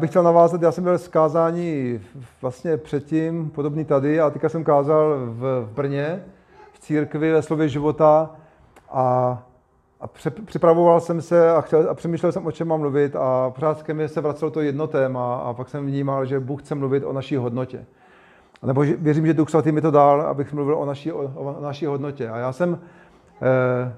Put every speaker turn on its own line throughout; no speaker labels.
bych chtěl navázat, já jsem byl zkázání vlastně předtím, podobný tady, a teďka jsem kázal v, Brně, v církvi ve slově života a, a připravoval jsem se a, chtěl, a přemýšlel jsem, o čem mám mluvit a pořád ke mně se vracelo to jedno téma a pak jsem vnímal, že Bůh chce mluvit o naší hodnotě. A nebo věřím, že Duch Svatý mi to dal, abych mluvil o naší, o, o naší hodnotě. A já jsem eh,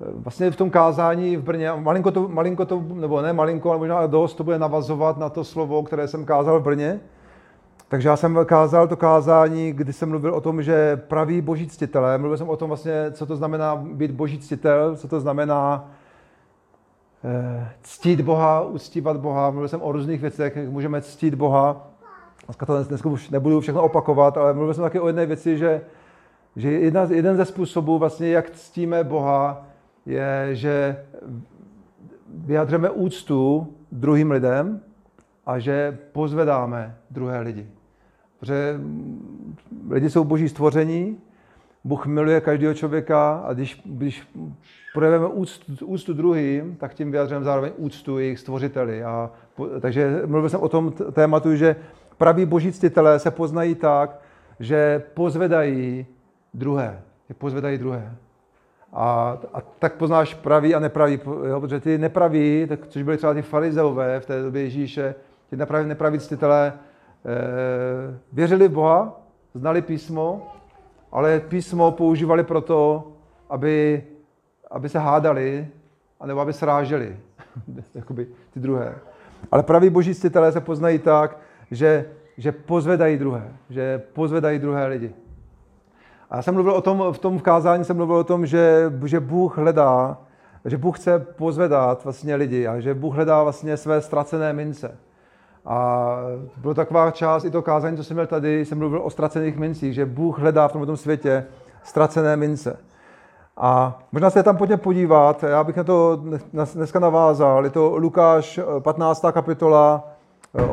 vlastně v tom kázání v Brně, malinko to, malinko to, nebo ne malinko, ale možná dost, to bude navazovat na to slovo, které jsem kázal v Brně. Takže já jsem kázal to kázání, kdy jsem mluvil o tom, že praví boží ctitelé, mluvil jsem o tom vlastně, co to znamená být boží ctitel, co to znamená eh, ctít Boha, uctívat Boha, mluvil jsem o různých věcech, jak můžeme ctít Boha. Dneska to dneska už nebudu všechno opakovat, ale mluvil jsem taky o jedné věci, že, že jedna, jeden ze způsobů, vlastně, jak ctíme Boha, je, že vyjadřeme úctu druhým lidem a že pozvedáme druhé lidi. Protože lidi jsou boží stvoření, Bůh miluje každého člověka a když, když projeveme úctu, úctu druhým, tak tím vyjadřujeme zároveň úctu jejich stvořiteli. A, takže mluvil jsem o tom tématu, že praví boží ctitelé se poznají tak, že pozvedají druhé. Je pozvedají druhé. A, a tak poznáš pravý a nepravý, jo? protože ty nepraví, tak, což byly třeba ty farizeové v té době Ježíše, ti nepraví, nepraví ctitelé, eh, věřili v Boha, znali písmo, ale písmo používali proto, aby, aby se hádali, anebo aby sráželi, jakoby ty druhé. Ale praví boží ctitelé se poznají tak, že, že pozvedají druhé, že pozvedají druhé lidi. A jsem mluvil o tom, v tom vkázání jsem mluvil o tom, že, že Bůh hledá, že Bůh chce pozvedat vlastně lidi a že Bůh hledá vlastně své ztracené mince. A byla taková část i to kázání, co jsem měl tady, jsem mluvil o ztracených mincích, že Bůh hledá v tomto světě ztracené mince. A možná se tam pojďme podívat, já bych na to dneska navázal, je to Lukáš 15. kapitola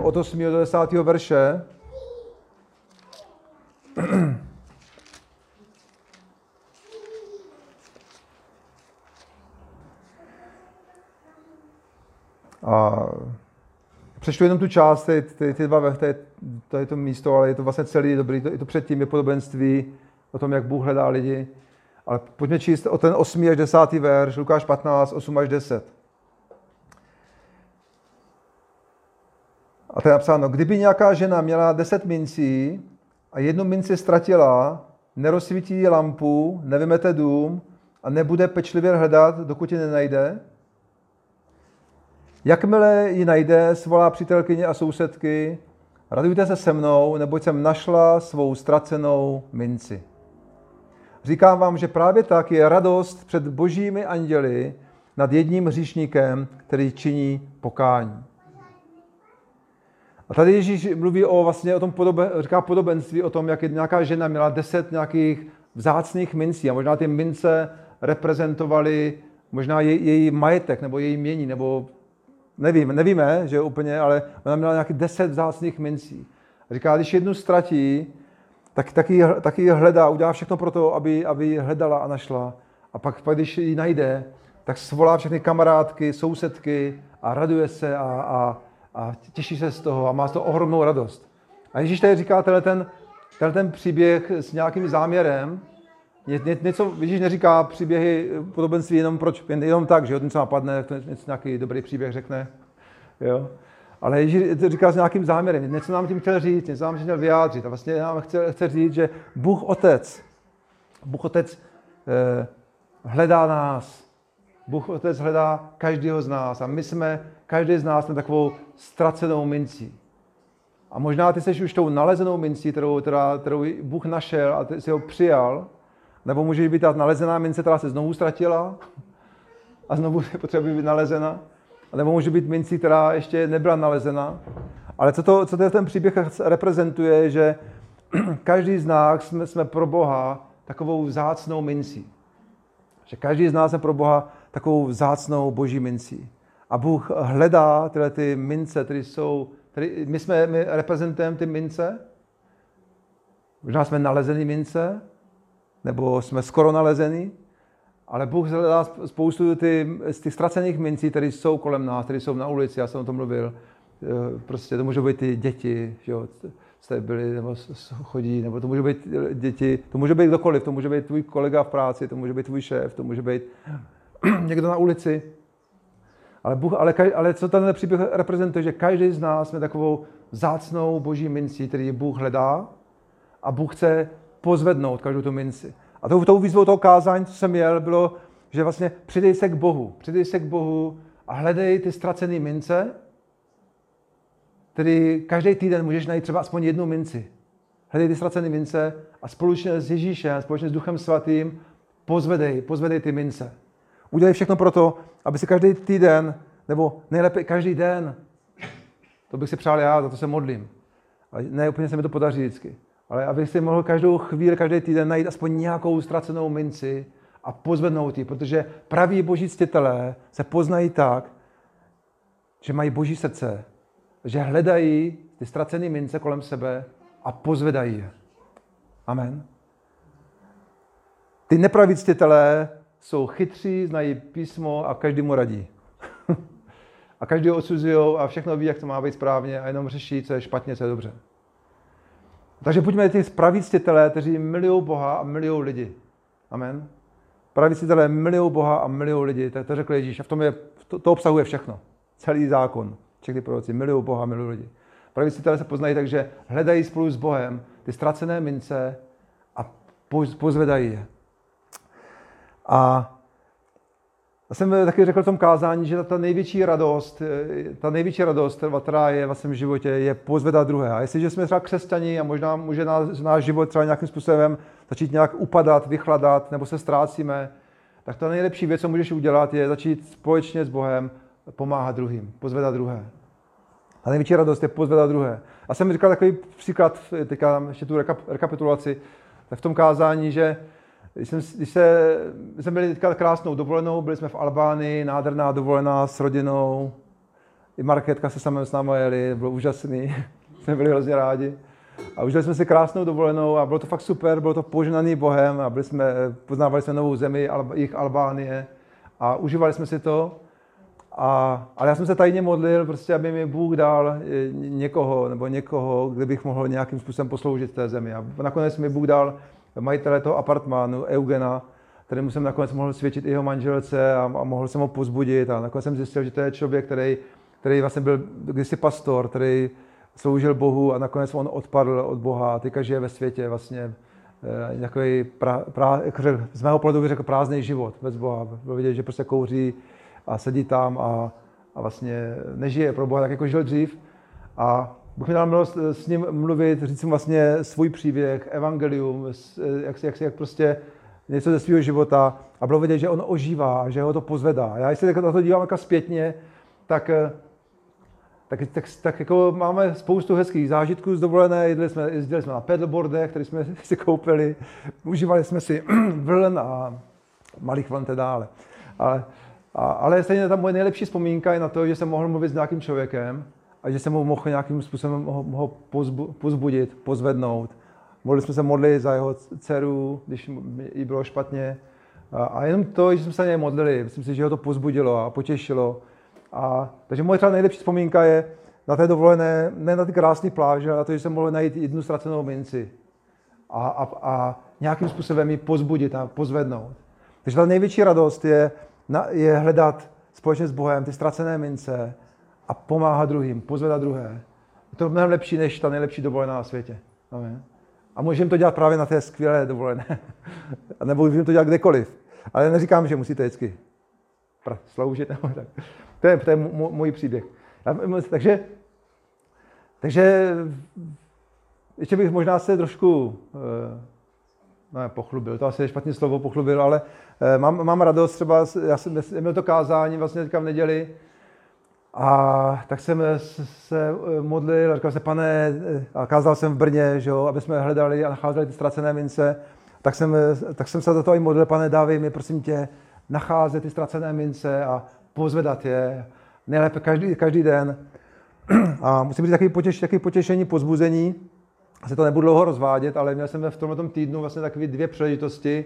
od 8. do 10. verše. A přečtu jenom tu část, ty, ty, ty dva, to je, to je to místo, ale je to vlastně celý dobrý, to, je to předtím, je podobenství o tom, jak Bůh hledá lidi. Ale pojďme číst o ten 8. až 10. verš, Lukáš 15, 8 až 10. A to je napsáno, kdyby nějaká žena měla 10 mincí a jednu minci ztratila, nerozsvítí lampu, nevymete dům a nebude pečlivě hledat, dokud ji nenajde, Jakmile ji najde, svolá přítelkyně a sousedky, radujte se se mnou, neboť jsem našla svou ztracenou minci. Říkám vám, že právě tak je radost před božími anděli nad jedním hříšníkem, který činí pokání. A tady Ježíš mluví o, vlastně o tom podobe, říká podobenství o tom, jak nějaká žena měla deset nějakých vzácných mincí a možná ty mince reprezentovaly možná jej, její majetek nebo její mění nebo Nevím, nevíme, že úplně, ale ona měla nějaký deset vzácných mincí. Říká, když jednu ztratí, tak taky, taky hledá, udělá všechno pro to, aby, aby ji hledala a našla. A pak, pak, když ji najde, tak svolá všechny kamarádky, sousedky a raduje se a, a, a těší se z toho a má z toho ohromnou radost. A Ježíš tady říká tenhle ten, tenhle ten příběh s nějakým záměrem, Ně, ně, něco, Ježíš neříká příběhy podobenství jenom, proč, jen, jenom tak, že jo, něco napadne, to něco, nějaký dobrý příběh řekne. Jo. Ale Ježíš to říká s nějakým záměrem, něco nám tím chtěl říct, něco nám tím chtěl vyjádřit. A vlastně nám chce, chce říct, že Bůh Otec, Bůh Otec eh, hledá nás. Bůh Otec hledá každého z nás. A my jsme, každý z nás jsme takovou ztracenou mincí. A možná ty jsi už tou nalezenou mincí, kterou, kterou Bůh našel a ty jsi ho přijal, nebo může být ta nalezená mince, která se znovu ztratila a znovu je potřeba být nalezena. A nebo může být minci, která ještě nebyla nalezena. Ale co, to, co ten příběh reprezentuje, že každý z nás jsme, jsme pro Boha takovou vzácnou mincí. Že každý z nás je pro Boha takovou vzácnou boží mincí. A Bůh hledá tyhle ty mince, které jsou, které, my jsme, my reprezentujeme ty mince, možná jsme nalezený mince, nebo jsme skoro nalezeni, ale Bůh hledá spoustu ty, z těch ztracených mincí, které jsou kolem nás, které jsou na ulici, já jsem o tom mluvil, prostě to můžou být ty děti, jo, jste byli nebo chodí, nebo to může být děti, to může být kdokoliv, to může být tvůj kolega v práci, to může být tvůj šéf, to může být někdo na ulici. Ale, Bůh, ale, ale co ten příběh reprezentuje, že každý z nás jsme takovou zácnou boží minci, který Bůh hledá a Bůh chce pozvednout každou tu minci. A tou, tou výzvou toho kázání, co jsem měl, bylo, že vlastně přidej se k Bohu. Přidej se k Bohu a hledej ty ztracené mince, který každý týden můžeš najít třeba aspoň jednu minci. Hledej ty ztracené mince a společně s Ježíšem, společně s Duchem Svatým pozvedej, pozvedej ty mince. Udělej všechno pro to, aby si každý týden, nebo nejlépe každý den, to bych si přál já, za to se modlím. Ale ne úplně se mi to podaří vždycky. Ale aby si mohl každou chvíli, každý týden najít aspoň nějakou ztracenou minci a pozvednout ji, protože praví boží ctětelé se poznají tak, že mají boží srdce, že hledají ty ztracené mince kolem sebe a pozvedají je. Amen. Ty nepraví ctětelé jsou chytří, znají písmo a každý mu radí. a každý ho odsuzují a všechno ví, jak to má být správně a jenom řeší, co je špatně, co je dobře. Takže buďme ty praví ctětelé, kteří milují Boha a milují lidi. Amen. Praví ctětelé milují Boha a milují lidi, to, to řekl Ježíš a v tom je, to, to obsahuje všechno. Celý zákon. Všechny proroci milují Boha, milují lidi. Praví ctětelé se poznají tak, že hledají spolu s Bohem ty ztracené mince a pozvedají je. A já jsem taky řekl v tom kázání, že ta největší radost, ta největší radost, která je v svém životě, je pozvedat druhé. A jestliže jsme třeba křesťani a možná může náš, náš život třeba nějakým způsobem začít nějak upadat, vychladat, nebo se ztrácíme, tak ta nejlepší věc, co můžeš udělat, je začít společně s Bohem pomáhat druhým, pozvedat druhé. A největší radost je pozvedat druhé. A jsem říkal takový příklad, teďka ještě tu rekapitulaci, v tom kázání, že když, jsem, když se, jsme byli teďka krásnou dovolenou, byli jsme v Albánii, nádherná dovolená s rodinou, i Marketka se samým s námi jeli, bylo úžasný, jsme byli hrozně rádi. A užili jsme si krásnou dovolenou a bylo to fakt super, bylo to poženaný Bohem a byli jsme, poznávali jsme novou zemi, jich Albánie a užívali jsme si to. A, ale já jsem se tajně modlil, prostě, aby mi Bůh dal eh, někoho nebo někoho, kde bych mohl nějakým způsobem posloužit té zemi. A nakonec mi Bůh dal majitele toho apartmánu, Eugena, kterému jsem nakonec mohl svědčit i jeho manželce a, a mohl jsem ho pozbudit. A nakonec jsem zjistil, že to je člověk, který, který vlastně byl kdysi pastor, který sloužil Bohu a nakonec on odpadl od Boha a teďka žije ve světě vlastně e, takový pra, pra, jako z mého pohledu bych řekl prázdný život bez Boha. Byl vidět, že prostě kouří a sedí tam a, a vlastně nežije pro Boha tak, jako žil dřív. A Bůh mi dal milost eh, s ním mluvit, říct mu vlastně svůj příběh, evangelium, eh, jak, jak, jak prostě něco ze svého života a bylo vidět, že on ožívá, že ho to pozvedá. Já jestli na to dívám jako zpětně, tak, eh, tak, tak, tak jako máme spoustu hezkých zážitků z dovolené, jezdili jsme, jezdili jsme na pedalboardech, které jsme si koupili, užívali jsme si vln a malých vln teda, ale, ale, ale stejně ta moje nejlepší vzpomínka je na to, že jsem mohl mluvit s nějakým člověkem, a že jsem ho mohl nějakým způsobem ho, ho pozbu, pozbudit, pozvednout. Mohli jsme se modlit za jeho dceru, když jí bylo špatně. A, a jenom to, že jsme se něj modlili, myslím si, že ho to pozbudilo a potěšilo. A, takže moje třeba nejlepší vzpomínka je na té dovolené, ne na ty krásné pláže, ale na to, že jsem mohl najít jednu ztracenou minci a, a, a nějakým způsobem ji pozbudit a pozvednout. Takže ta největší radost je, je hledat společně s Bohem ty ztracené mince a pomáhat druhým, pozvedat druhé. Je to mnohem lepší než ta nejlepší dovolená na světě. Amen. A můžeme to dělat právě na té skvělé dovolené. Nebo můžeme to dělat kdekoliv. Ale neříkám, že musíte vždycky sloužit. Nebo tak. To je, to je můj příběh. Takže, takže ještě bych možná se trošku eh, ne, pochlubil, to asi je špatné slovo, pochlubil, ale eh, mám, mám radost třeba, já jsem měl to kázání vlastně teďka v neděli, a tak jsem se eh, modlil, říkal jsem, pane, eh, a kázal jsem v Brně, že jo, aby jsme hledali a nacházeli ty ztracené mince. Tak jsem, eh, tak jsem se za to i modlil, pane, dávej mi, prosím tě, nacházet ty ztracené mince a pozvedat je. Nejlépe každý, každý den. A musím být takový, potěš, takový potěšení, pozbuzení. Asi to nebudu dlouho rozvádět, ale měl jsem v tomto týdnu vlastně takové dvě příležitosti,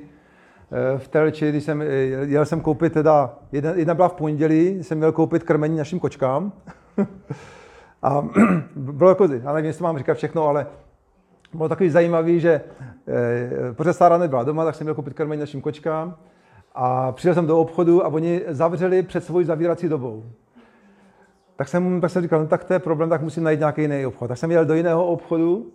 v Telči, když jsem, eh, jel jsem koupit teda, jedna, jedna byla v pondělí, jsem měl koupit krmení našim kočkám. A bylo jako, já nevím, jestli mám říkat všechno, ale bylo takový zajímavý, že eh, protože Sára nebyla doma, tak jsem měl koupit krmení našim kočkám. A přišel jsem do obchodu a oni zavřeli před svou zavírací dobou. Tak jsem, tak jsem říkal, no tak to je problém, tak musím najít nějaký jiný obchod. Tak jsem jel do jiného obchodu,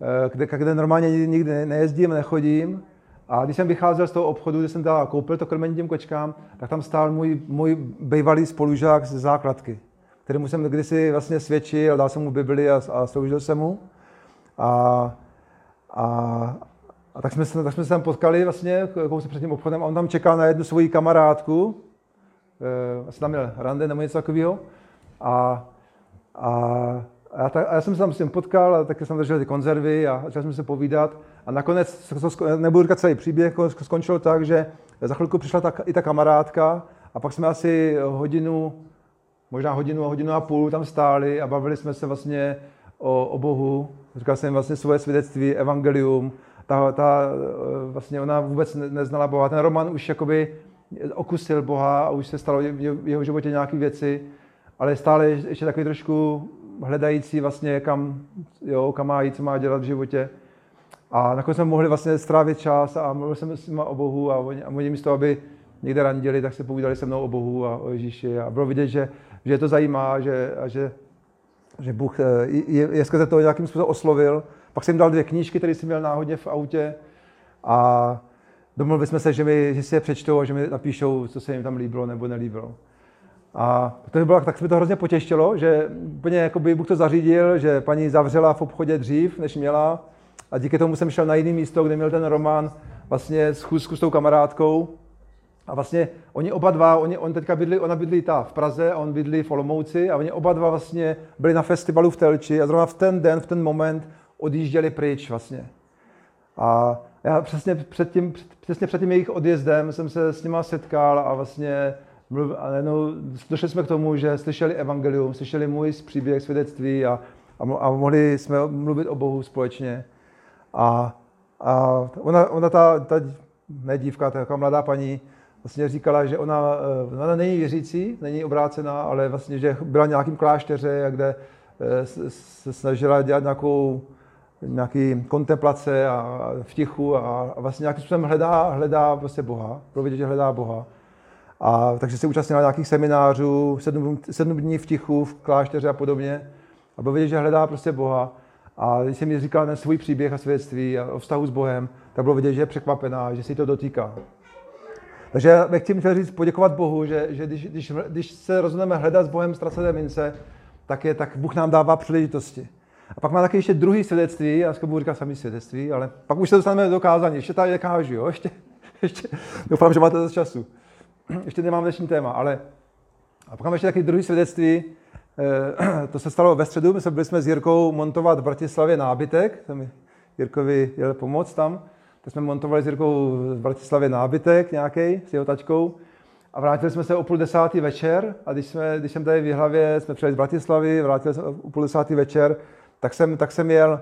eh, kde, kde normálně nikdy nejezdím, nechodím. A když jsem vycházel z toho obchodu, kde jsem dal, koupil to krmení těm kočkám, tak tam stál můj, můj bývalý spolužák z základky, kterému jsem kdysi vlastně svědčil, dal jsem mu Bibli a, a sloužil jsem mu. A, a, a tak, jsme se, tak jsme se tam potkali vlastně kousek před tím obchodem a on tam čekal na jednu svoji kamarádku, e, asi tam měl rande nebo něco takového. A, a, a, já, ta, a já jsem se tam s tím potkal a taky jsem držel ty konzervy a začal jsme se povídat. A nakonec, nebudu říkat celý příběh, jako skončilo tak, že za chvilku přišla ta, i ta kamarádka a pak jsme asi hodinu, možná hodinu a hodinu a půl tam stáli a bavili jsme se vlastně o, o Bohu. Říkal jsem vlastně svoje svědectví, evangelium. Ta, ta, vlastně ona vůbec neznala Boha. Ten Roman už jakoby okusil Boha a už se stalo v jeho životě nějaké věci, ale stále ještě takový trošku hledající vlastně, kam, jo, kam má jít, co má dělat v životě. A nakonec jsme mohli vlastně strávit čas a mluvil jsem s nimi o Bohu a oni, a oni místo, aby někde randili, tak se povídali se mnou o Bohu a o Ježíši. A bylo vidět, že, že je to zajímá, že, a že, že Bůh eh, je, je skrze to nějakým způsobem oslovil. Pak jsem jim dal dvě knížky, které jsem měl náhodně v autě a domluvili jsme se, že, mi, že si je přečtou a že mi napíšou, co se jim tam líbilo nebo nelíbilo. A to bylo, tak se mi to hrozně potěšilo, že úplně jako by Bůh to zařídil, že paní zavřela v obchodě dřív, než měla, a díky tomu jsem šel na jiné místo, kde měl ten Roman vlastně schůzku s tou kamarádkou. A vlastně oni oba dva, oni, on teďka bydli, ona bydlí ta v Praze a on bydlí v Olomouci a oni oba dva vlastně byli na festivalu v Telči a zrovna v ten den, v ten moment odjížděli pryč vlastně. A já přesně před tím, přesně před tím jejich odjezdem jsem se s nima setkal a vlastně mluv, a najednou došli jsme k tomu, že slyšeli evangelium, slyšeli můj příběh, svědectví a, a, a mohli jsme mluvit o Bohu společně. A, a ona, ona ta, ta ne dívka, ta mladá paní, vlastně říkala, že ona, eh, ona není věřící, není obrácená, ale vlastně, že byla v nějakým klášteře, kde eh, se snažila dělat nějakou, nějaký kontemplace a v tichu a, vlastně nějakým způsobem hledá, hledá prostě Boha, pro vidět, že hledá Boha. A, takže se účastnila nějakých seminářů, sedm, sedm dní v tichu, v klášteře a podobně. A bylo vidět, že hledá prostě Boha. A když jsem mi říkal ten svůj příběh a svědectví a o vztahu s Bohem, tak bylo vidět, že je překvapená, že si to dotýká. Takže bych chtěl říct, poděkovat Bohu, že, že když, když, když, se rozhodneme hledat s Bohem ztracené mince, tak, je, tak Bůh nám dává příležitosti. A pak má taky ještě druhý svědectví, já budu říkat samý svědectví, ale pak už se dostaneme do kázání. Ještě tady kážu, jo? Ještě, ještě, doufám, že máte dost času. Ještě nemám dnešní téma, ale a pak máme ještě taky druhý svědectví, to se stalo ve středu, my jsme byli jsme s Jirkou montovat v Bratislavě nábytek, tam Jirkovi jel pomoct tam, tak jsme montovali s Jirkou v Bratislavě nábytek nějaký s jeho tačkou a vrátili jsme se o půl desátý večer a když, jsme, když jsem tady v hlavě, jsme přijeli z Bratislavy, vrátili jsme o půl desátý večer, tak jsem, tak jsem jel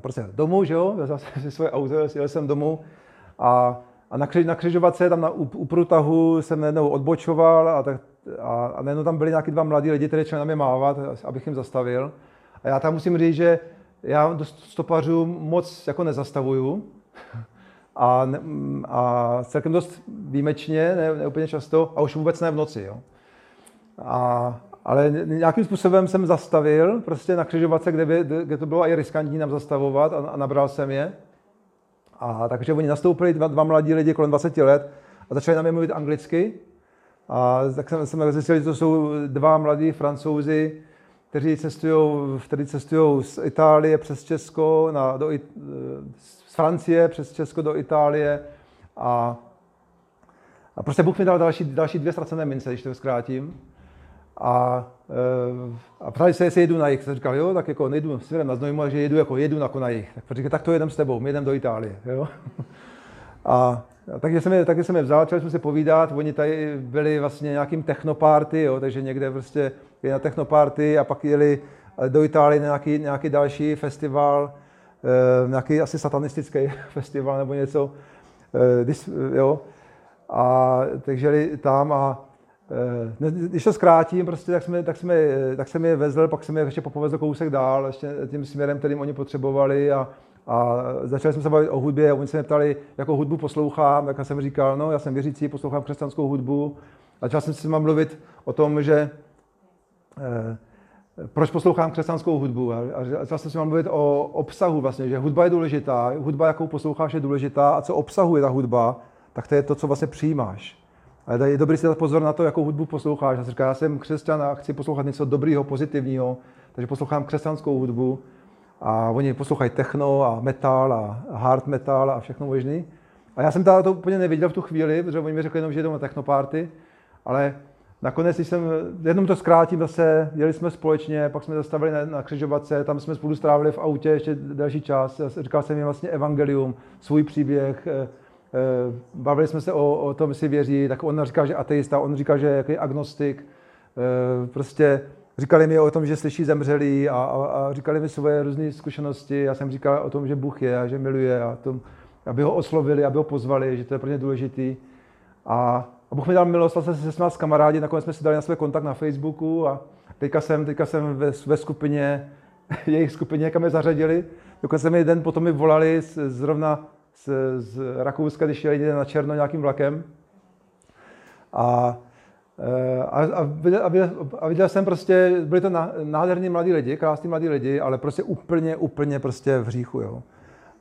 prostě domů, že jo, vezl jsem si svoje auto, jel jsem domů a, a na, kři, na křižovatce, tam na, u, u průtahu jsem jednou odbočoval a tak a, a najednou tam byli nějaký dva mladí lidi, kteří začali na mě mávat, abych jim zastavil. A já tam musím říct, že já do stopařů moc jako nezastavuju. A, a celkem dost výjimečně, ne, ne úplně často, a už vůbec ne v noci. Jo. A, ale nějakým způsobem jsem zastavil, prostě na křižovatce, kde, by, kde to bylo i riskantní nám zastavovat a, a nabral jsem je. A takže oni nastoupili, dva, dva mladí lidi kolem 20 let a začali na mě mluvit anglicky. A tak jsem, jsem zjistil, že to jsou dva mladí francouzi, kteří cestují, cestují z Itálie přes Česko, na, do, z Francie přes Česko do Itálie a, a prostě Bůh mi dal další, další dvě ztracené mince, když to zkrátím. A, a ptali se, jestli jedu na jich. Jsem říkal, jo, tak jako nejdu směrem na Znojmu, že jedu jako jedu jako na jich. Tak říkal, tak to jedem s tebou, my jedeme do Itálie. Jo? A takže jsem je, jsem je vzal, začali jsme si povídat, oni tady byli vlastně nějakým technoparty, jo, takže někde prostě jeli na technoparty a pak jeli do Itálie na nějaký, nějaký další festival, eh, nějaký asi satanistický festival nebo něco, eh, jo, a takže jeli tam a eh, když to zkrátím, prostě, tak, jsme, tak, jsme, tak jsem je vezl, pak jsem je ještě popovezl kousek dál, ještě tím směrem, kterým oni potřebovali a, a začali jsme se bavit o hudbě a oni se mě ptali, jakou hudbu poslouchám, jak jsem říkal, no já jsem věřící, poslouchám křesťanskou hudbu. A začal jsem s nimi mluvit o tom, že eh, proč poslouchám křesťanskou hudbu. A, a začal jsem s nimi mluvit o obsahu vlastně, že hudba je důležitá, hudba, jakou posloucháš, je důležitá a co obsahuje ta hudba, tak to je to, co vlastně přijímáš. A je dobrý si dát pozor na to, jakou hudbu posloucháš. Já, říkám, já jsem křesťan a chci poslouchat něco dobrýho, pozitivního, takže poslouchám křesťanskou hudbu. A oni poslouchají techno a metal a hard metal a všechno možný. A já jsem to úplně nevěděl v tu chvíli, protože oni mi řekli jenom, že jdou na technoparty, ale nakonec, když jsem, jednou to zkrátím zase, jeli jsme společně, pak jsme zastavili na, na křižovatce, tam jsme spolu strávili v autě ještě další čas, říkal jsem jim vlastně evangelium, svůj příběh, eh, bavili jsme se o, o tom, jestli věří, tak on říká, že ateista, on říká, že je agnostik, eh, prostě Říkali mi o tom, že slyší zemřelí a, a, a říkali mi svoje různé zkušenosti. Já jsem říkal o tom, že Bůh je a že miluje a tom, aby ho oslovili, aby ho pozvali, že to je pro ně důležitý. A, a Bůh mi dal milost, vlastně se s s kamarádi, nakonec jsme si dali na své kontakt na Facebooku a teďka jsem, teďka jsem ve, ve skupině, jejich skupině, kam je zařadili. Dokonce mi den potom mi volali zrovna z, z Rakouska, když jeli na Černo nějakým vlakem. A Eh, a, a, viděl, a viděl jsem prostě, byli to nádherní mladí lidi, krásní mladí lidi, ale prostě úplně, úplně prostě v hříchu, jo.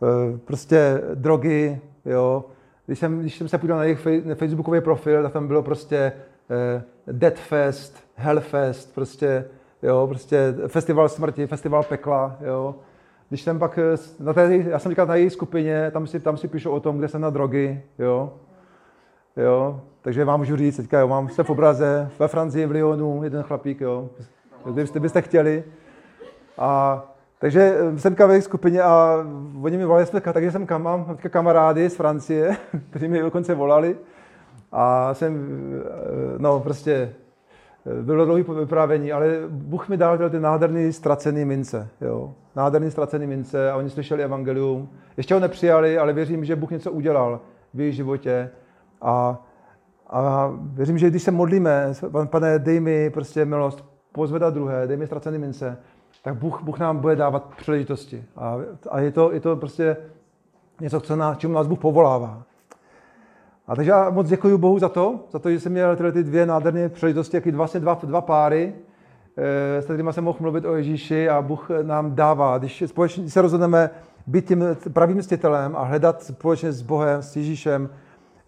Eh, prostě drogy, jo. Když jsem, když jsem se podíval na jejich facebookový profil, tak tam bylo prostě eh, Deadfest, Hellfest, prostě, jo, prostě festival smrti, festival pekla, jo. Když jsem pak, na té, já jsem říkal na její skupině, tam si, tam si píšu o tom, kde jsem na drogy, jo. Jo, takže vám můžu říct, teďka jo, mám se v obraze ve Francii, v Lyonu, jeden chlapík, jo, kdybyste byste chtěli. A, takže eh, jsem v jejich skupině a oni mi volali, takže jsem kam, mám kamarády z Francie, kteří mi dokonce volali. A jsem, eh, no prostě, eh, bylo dlouhé vyprávění, ale Bůh mi dal ty nádherný ztracený mince, jo. Nádherný ztracený mince a oni slyšeli evangelium. Ještě ho nepřijali, ale věřím, že Bůh něco udělal v jejich životě. A a věřím, že když se modlíme, pane, dej mi prostě milost, pozvedat druhé, dej mi ztracený mince, tak Bůh, Bůh nám bude dávat příležitosti. A, a je, to, je to prostě něco, co na, čemu nás Bůh povolává. A takže já moc děkuji Bohu za to, za to, že jsem měl tyhle ty dvě nádherné příležitosti, jaký vlastně dva, dva páry, eh, s kterými jsem mohl mluvit o Ježíši a Bůh nám dává. Když společně se rozhodneme být tím pravým mstitelem a hledat společně s Bohem, s Ježíšem,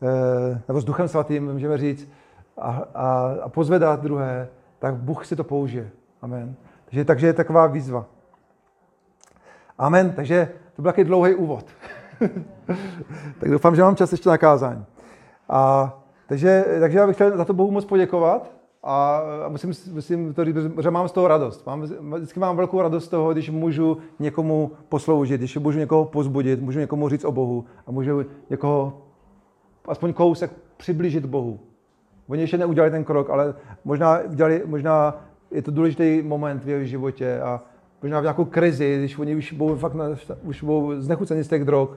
Eh, nebo s Duchem Svatým, můžeme říct, a, a, a pozvedat druhé, tak Bůh si to použije. Amen. Takže, takže je taková výzva. Amen. Takže to byl takový dlouhý úvod. tak doufám, že mám čas ještě na kázání. A, takže, takže já bych chtěl za to Bohu moc poděkovat a, a musím, musím to říct, že mám z toho radost. Mám, vždycky mám velkou radost z toho, když můžu někomu posloužit, když můžu někoho pozbudit, můžu někomu říct o Bohu a můžu někoho aspoň kousek přiblížit Bohu. Oni ještě neudělali ten krok, ale možná, udělali, možná je to důležitý moment v jejich životě a možná v nějakou krizi, když oni už budou, fakt na, už budou znechuceni z těch drog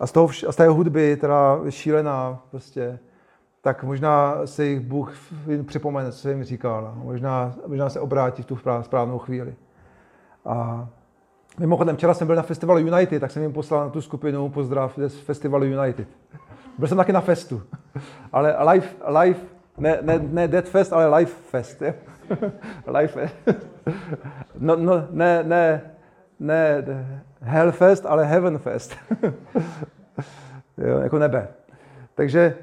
a z, toho, a z té hudby, která šílená, prostě, tak možná se jich Bůh připomene, co jim říkal. Možná, možná se obrátí v tu správnou chvíli. A mimochodem, včera jsem byl na festivalu United, tak jsem jim poslal na tu skupinu pozdrav z festivalu United. Byl jsem taky na festu. Ale live, live ne, ne, ne Dead Fest, ale Live Fest. Live Fest. No, no, ne, ne, ne Hell Fest, ale Heaven Fest. jo, jako nebe. Takže,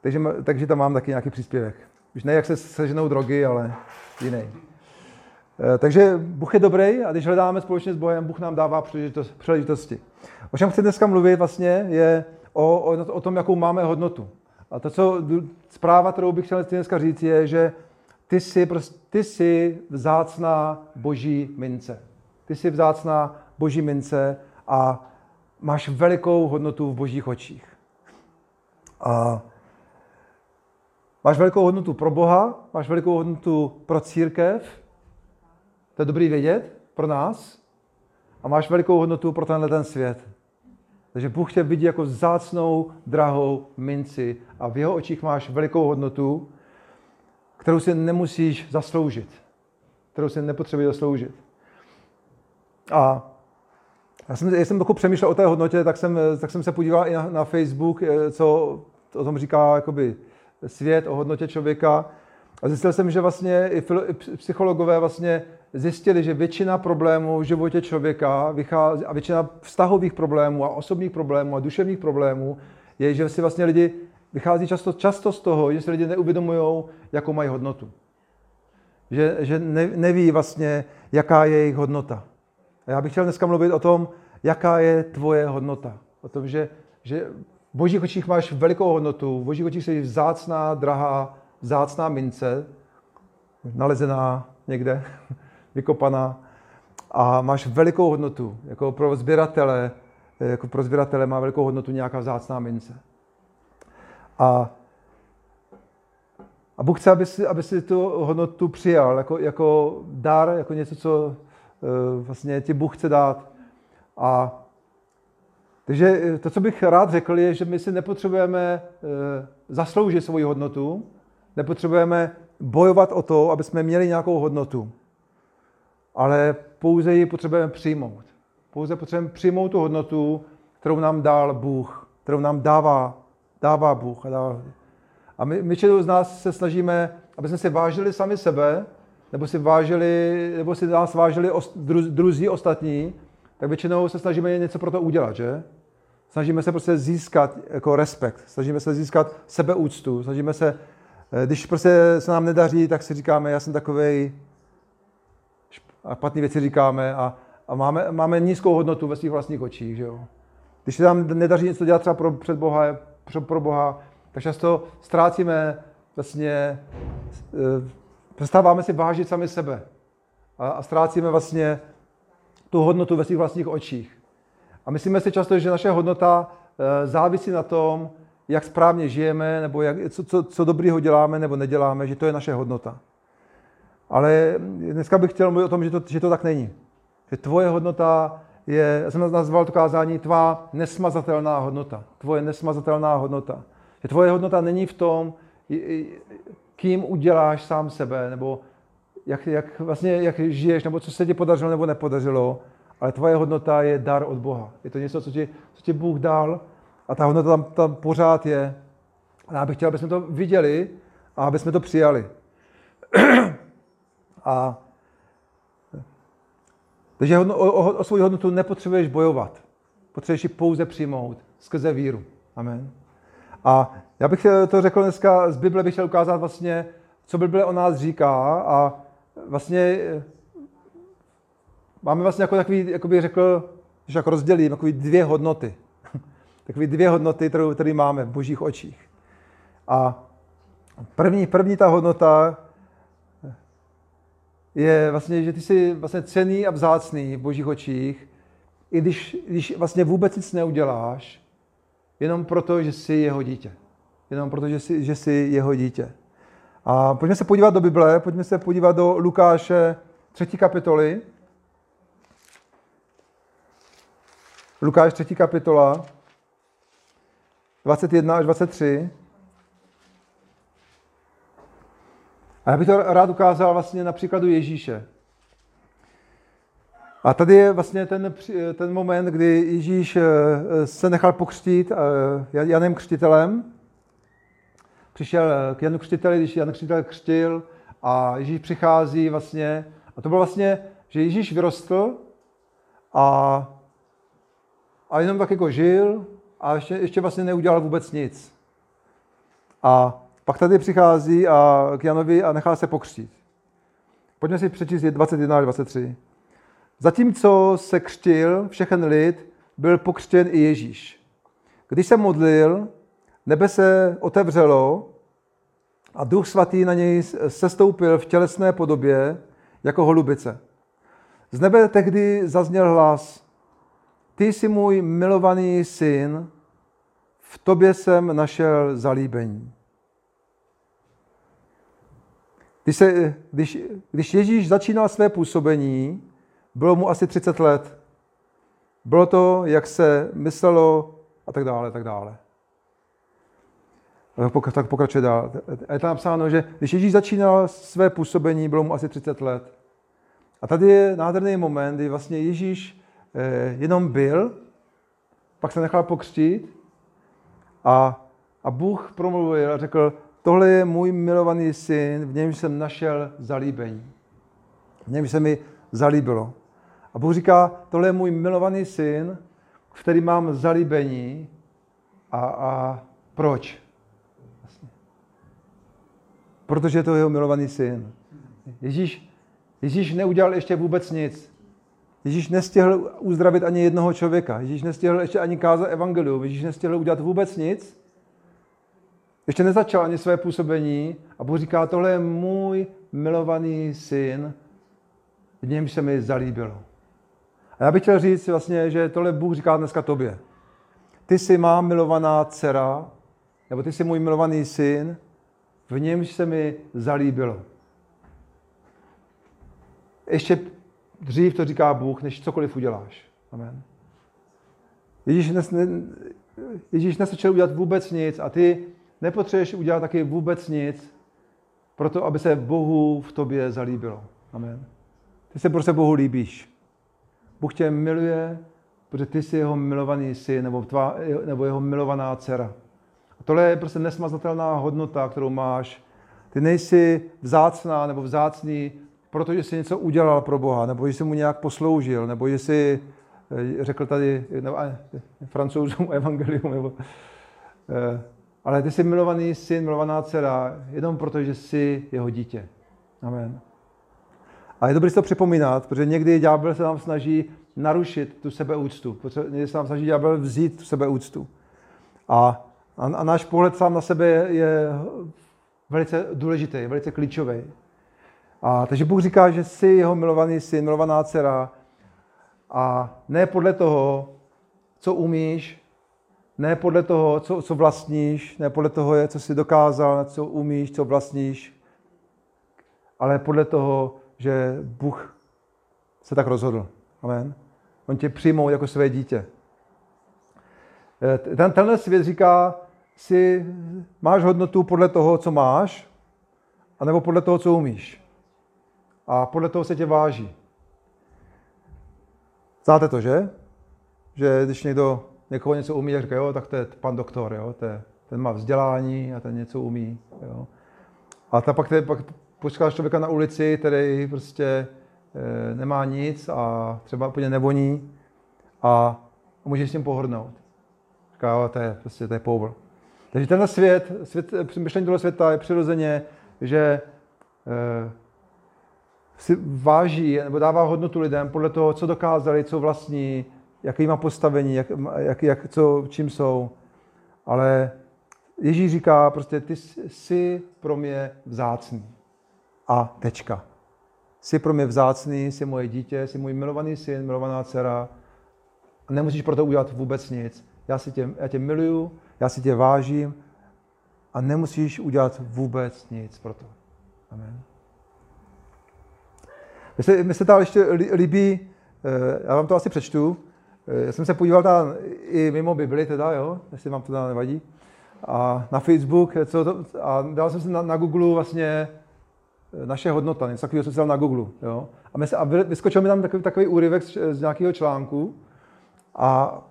takže, takže tam mám taky nějaký příspěvek. Už ne, jak se seženou drogy, ale jiný. Eh, takže Bůh je dobrý a když hledáme společně s Bohem, Bůh nám dává příležitosti. O čem chci dneska mluvit vlastně je o, o, o tom, jakou máme hodnotu. A to, co zpráva, kterou bych chtěl dneska říct, je, že ty jsi, prostě, ty jsi vzácná boží mince. Ty jsi vzácná boží mince a máš velikou hodnotu v božích očích. A máš velikou hodnotu pro Boha, máš velikou hodnotu pro církev, to je dobrý vědět pro nás, a máš velikou hodnotu pro tenhle ten svět. Takže Bůh tě vidí jako zácnou, drahou minci a v jeho očích máš velikou hodnotu. kterou si nemusíš zasloužit, kterou si nepotřebuješ zasloužit. A já jsem, já jsem trochu přemýšlel o té hodnotě, tak jsem, tak jsem se podíval i na, na Facebook, eh, co o tom říká jakoby svět, o hodnotě člověka. A zjistil jsem, že vlastně i, filo, i psychologové vlastně zjistili, že většina problémů v životě člověka vychází, a většina vztahových problémů a osobních problémů a duševních problémů je, že si vlastně lidi vychází často, často z toho, že si lidi neuvědomují, jakou mají hodnotu. Že, že ne, neví vlastně, jaká je jejich hodnota. Já bych chtěl dneska mluvit o tom, jaká je tvoje hodnota. O tom, že, že v božích očích máš velikou hodnotu, v božích očích jsi vzácná, drahá, vzácná mince, nalezená někde, vykopaná a máš velikou hodnotu. Jako pro sběratele, jako pro sběratele má velikou hodnotu nějaká vzácná mince. A, a Bůh chce, aby si, aby si tu hodnotu přijal jako, jako dar, jako něco, co vlastně ti Bůh chce dát. A takže to, co bych rád řekl, je, že my si nepotřebujeme uh, zasloužit svoji hodnotu, nepotřebujeme bojovat o to, aby jsme měli nějakou hodnotu, ale pouze ji potřebujeme přijmout. Pouze potřebujeme přijmout tu hodnotu, kterou nám dal Bůh, kterou nám dává dává Bůh. A, dává. a my, my z nás se snažíme, aby jsme si vážili sami sebe, nebo si vážili, nebo si nás vážili druzí ostatní, tak většinou se snažíme něco pro to udělat, že? Snažíme se prostě získat jako respekt, snažíme se získat sebeúctu, snažíme se, eh, když prostě se nám nedaří, tak si říkáme, já jsem takovej, a špatné věci říkáme a, a máme, máme nízkou hodnotu ve svých vlastních očích, že jo? Když se nám nedaří něco dělat třeba pro, před Boha, pro, pro Boha, tak často ztrácíme vlastně, eh, přestáváme si vážit sami sebe a, a ztrácíme vlastně tu hodnotu ve svých vlastních očích. A myslíme si často, že naše hodnota eh, závisí na tom, jak správně žijeme, nebo jak, co, co, co dobrýho děláme nebo neděláme, že to je naše hodnota. Ale dneska bych chtěl mluvit o tom, že to, že to tak není. Že tvoje hodnota je, já jsem nazval to kázání, tvá nesmazatelná hodnota. Tvoje nesmazatelná hodnota. Že tvoje hodnota není v tom, kým uděláš sám sebe, nebo jak, jak, vlastně, jak žiješ, nebo co se ti podařilo nebo nepodařilo, ale tvoje hodnota je dar od Boha. Je to něco, co ti, co ti Bůh dal a ta hodnota tam, tam pořád je. A já bych chtěl, aby jsme to viděli a aby jsme to přijali. a takže o, o, o svou hodnotu nepotřebuješ bojovat. Potřebuješ ji pouze přijmout skrze víru. Amen. A já bych to řekl dneska, z Bible bych chtěl ukázat vlastně, co Bible o nás říká a vlastně eh, máme vlastně jako takový, jako bych řekl, když jako rozdělím, takový dvě hodnoty. Takové dvě hodnoty, které máme v božích očích. A první, první ta hodnota je vlastně, že ty jsi vlastně cený a vzácný v božích očích, i když, když vlastně vůbec nic neuděláš, jenom proto, že jsi jeho dítě. Jenom proto, že jsi, že jsi jeho dítě. A pojďme se podívat do Bible, pojďme se podívat do Lukáše 3. kapitoly. Lukáš 3. kapitola, 21 až 23. A já bych to rád ukázal vlastně na příkladu Ježíše. A tady je vlastně ten, ten moment, kdy Ježíš eh, se nechal pokřtít eh, Janem Křtitelem. Přišel eh, k Janu Křtiteli, když Jan Křtitel křtil a Ježíš přichází vlastně. A to bylo vlastně, že Ježíš vyrostl a, a jenom tak jako žil a ještě, ještě vlastně neudělal vůbec nic. A pak tady přichází a k Janovi a nechá se pokřtít. Pojďme si přečíst 21 až 23. Zatímco se křtil všechen lid, byl pokřtěn i Ježíš. Když se modlil, nebe se otevřelo a duch svatý na něj sestoupil v tělesné podobě jako holubice. Z nebe tehdy zazněl hlas, ty jsi můj milovaný syn, v tobě jsem našel zalíbení. Když, se, když, když Ježíš začínal své působení, bylo mu asi 30 let. Bylo to, jak se myslelo a tak dále, tak dále. tak pokračuje dál. A je tam napsáno, že když Ježíš začínal své působení, bylo mu asi 30 let. A tady je nádherný moment, kdy vlastně Ježíš eh, jenom byl, pak se nechal pokřtít a, a Bůh promluvil a řekl, tohle je můj milovaný syn, v něm jsem našel zalíbení. V něm se mi zalíbilo. A Bůh říká, tohle je můj milovaný syn, který mám zalíbení. A, a proč? Vlastně. Protože to je jeho milovaný syn. Ježíš, Ježíš neudělal ještě vůbec nic. Ježíš nestihl uzdravit ani jednoho člověka. Ježíš nestihl ještě ani kázat evangelium. Ježíš nestihl udělat vůbec nic. Ještě nezačal ani své působení a Bůh říká, tohle je můj milovaný syn, v něm se mi zalíbilo. A já bych chtěl říct vlastně, že tohle Bůh říká dneska tobě. Ty jsi má milovaná dcera, nebo ty jsi můj milovaný syn, v němž se mi zalíbilo. Ještě dřív to říká Bůh, než cokoliv uděláš. Amen. Ježíš, nes, ne, Ježíš nesečel udělat vůbec nic a ty nepotřebuješ udělat taky vůbec nic, proto aby se Bohu v tobě zalíbilo. Amen. Ty se prostě Bohu líbíš. Bůh tě miluje, protože ty jsi jeho milovaný syn nebo, tvá, nebo jeho milovaná dcera. A tohle je prostě nesmazatelná hodnota, kterou máš. Ty nejsi vzácná nebo vzácný, protože jsi něco udělal pro Boha, nebo jsi mu nějak posloužil, nebo jsi eh, řekl tady nebo, eh, francouzům evangelium, nebo, eh, ale ty jsi milovaný syn, milovaná dcera, jenom proto, že jsi jeho dítě. Amen. A je dobré si to připomínat, protože někdy ďábel se nám snaží narušit tu sebeúctu. Někdy se nám snaží ďábel vzít tu sebeúctu. A, a, a náš pohled sám na sebe je, je velice důležitý, velice klíčový. A, takže Bůh říká, že jsi jeho milovaný syn, milovaná dcera a ne podle toho, co umíš, ne podle toho, co, co vlastníš, ne podle toho, co jsi dokázal, co umíš, co vlastníš, ale podle toho, že Bůh se tak rozhodl. Amen. On tě přijmou jako své dítě. Eh, ten, tenhle svět říká, si máš hodnotu podle toho, co máš, anebo podle toho, co umíš. A podle toho se tě váží. Znáte to, že? Že když někdo někoho něco umí, tak říká, jo, tak to je pan doktor, jo, to je, ten má vzdělání a ten něco umí. Jo. A ta pak, te, pak potkáš člověka na ulici, který prostě e, nemá nic a třeba úplně nevoní a můžeš s tím pohodnout. Říká, to je prostě to je power. Takže tenhle svět, svět myšlení tohle světa je přirozeně, že e, si váží nebo dává hodnotu lidem podle toho, co dokázali, co vlastní, jaký má postavení, jak, jak, jak, co, čím jsou. Ale Ježíš říká prostě, ty jsi pro mě vzácný a tečka. Jsi pro mě vzácný, jsi moje dítě, jsi můj milovaný syn, milovaná dcera nemusíš pro to udělat vůbec nic. Já, si tě, já tě miluju, já si tě vážím a nemusíš udělat vůbec nic pro to. Amen. Mně se, mně se ještě líbí, eh, já vám to asi přečtu, eh, já jsem se podíval tam i mimo Bibli teda, jo, jestli vám to nevadí, a na Facebook, co to, a dal jsem si na, na Google vlastně naše hodnota, něco takového jsem na Google. Jo? A, my se, a vyskočil mi tam takový, takový úryvek z, z nějakého článku a,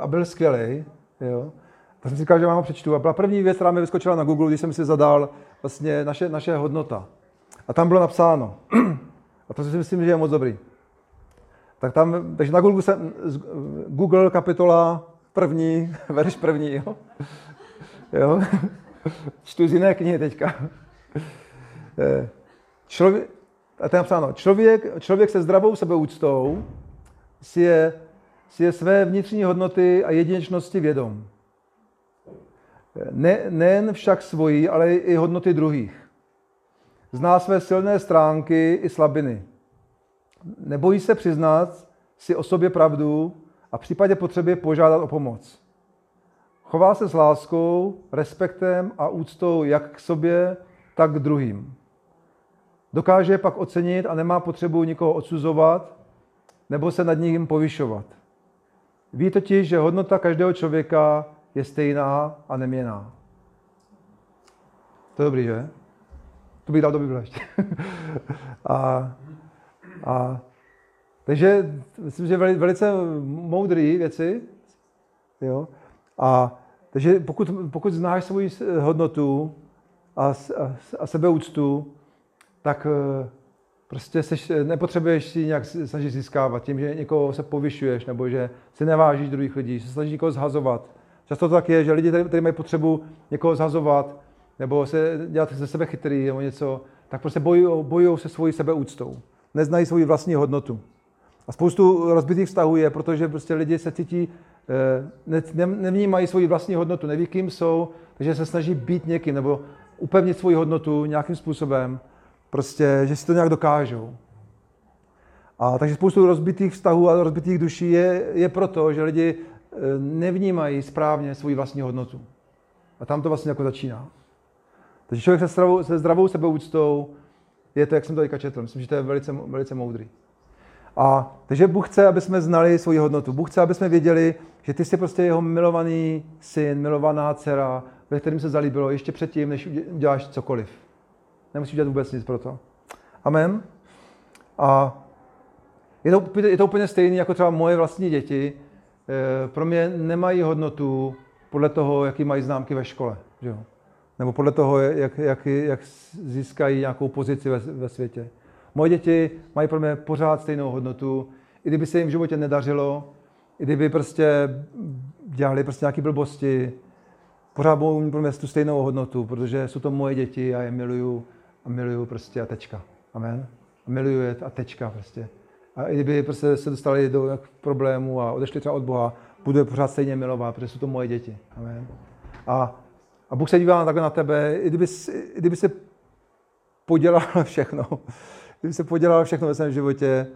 a byl skvělý. Jo? Tak jsem si říkal, že vám ho přečtu. A byla první věc, která mi vyskočila na Google, když jsem si zadal vlastně naše, naše hodnota. A tam bylo napsáno, a to si myslím, že je moc dobrý. Tak tam, takže na Google, jsem, Google kapitola první, verš první, jo? jo? Čtu z jiné knihy teďka. Člověk, a je napsáno, člověk, člověk se zdravou sebeúctou si je, si je své vnitřní hodnoty a jedinečnosti vědom. Ne, nejen však svojí, ale i hodnoty druhých. Zná své silné stránky i slabiny. Nebojí se přiznat si o sobě pravdu a v případě potřeby požádat o pomoc. Chová se s láskou, respektem a úctou jak k sobě, tak k druhým. Dokáže je pak ocenit a nemá potřebu nikoho odsuzovat nebo se nad ním povyšovat. Ví totiž, že hodnota každého člověka je stejná a neměná. To je dobrý, že? To bych dal do Bible ještě. a, a, takže myslím, že velice moudrý věci. Jo? A, takže pokud, pokud znáš svoji hodnotu a, a, a sebeúctu, tak eh, prostě seš, nepotřebuješ si nějak snažit získávat tím, že někoho se povyšuješ nebo že si nevážíš druhých lidí, že se snažíš někoho zhazovat. Často to tak je, že lidi, kteří mají potřebu někoho zhazovat nebo se dělat ze sebe chytrý nebo něco, tak prostě bojují, bojují se svojí sebeúctou. Neznají svoji vlastní hodnotu. A spoustu rozbitých vztahů je, protože prostě lidi se cítí, eh, ne, ne, nevnímají svoji vlastní hodnotu, neví, kým jsou, takže se snaží být někým nebo upevnit svoji hodnotu nějakým způsobem, prostě, že si to nějak dokážou. A takže spoustu rozbitých vztahů a rozbitých duší je, je proto, že lidi eh, nevnímají správně svoji vlastní hodnotu. A tam to vlastně jako začíná. Takže člověk se zdravou, se zdravou sebeúctou je to, jak jsem to teďka četl. Myslím, že to je velice, velice moudrý. A takže Bůh chce, aby jsme znali svoji hodnotu. Bůh chce, aby jsme věděli, že ty jsi prostě jeho milovaný syn, milovaná dcera, ve kterým se zalíbilo ještě předtím, než děláš cokoliv. Nemusíš dělat vůbec nic pro to. Amen. A je to, je to úplně stejné jako třeba moje vlastní děti. Eh, pro mě nemají hodnotu podle toho, jaký mají známky ve škole. Že jo? Nebo podle toho, jak, jak, jak získají nějakou pozici ve, ve světě. Moje děti mají pro mě pořád stejnou hodnotu. I kdyby se jim v životě nedařilo, i kdyby prostě dělali prostě nějaké blbosti, pořád budou mít pro mě tu stejnou hodnotu, protože jsou to moje děti a je miluju a miluju prostě a tečka. Amen. A miluju je a tečka prostě. A i kdyby prostě se dostali do problému a odešli třeba od Boha, budu je pořád stejně milovat, protože jsou to moje děti. Amen. A, a Bůh se dívá takhle na tebe, i kdyby, i kdyby se podělal všechno, kdyby se podělal všechno ve svém životě,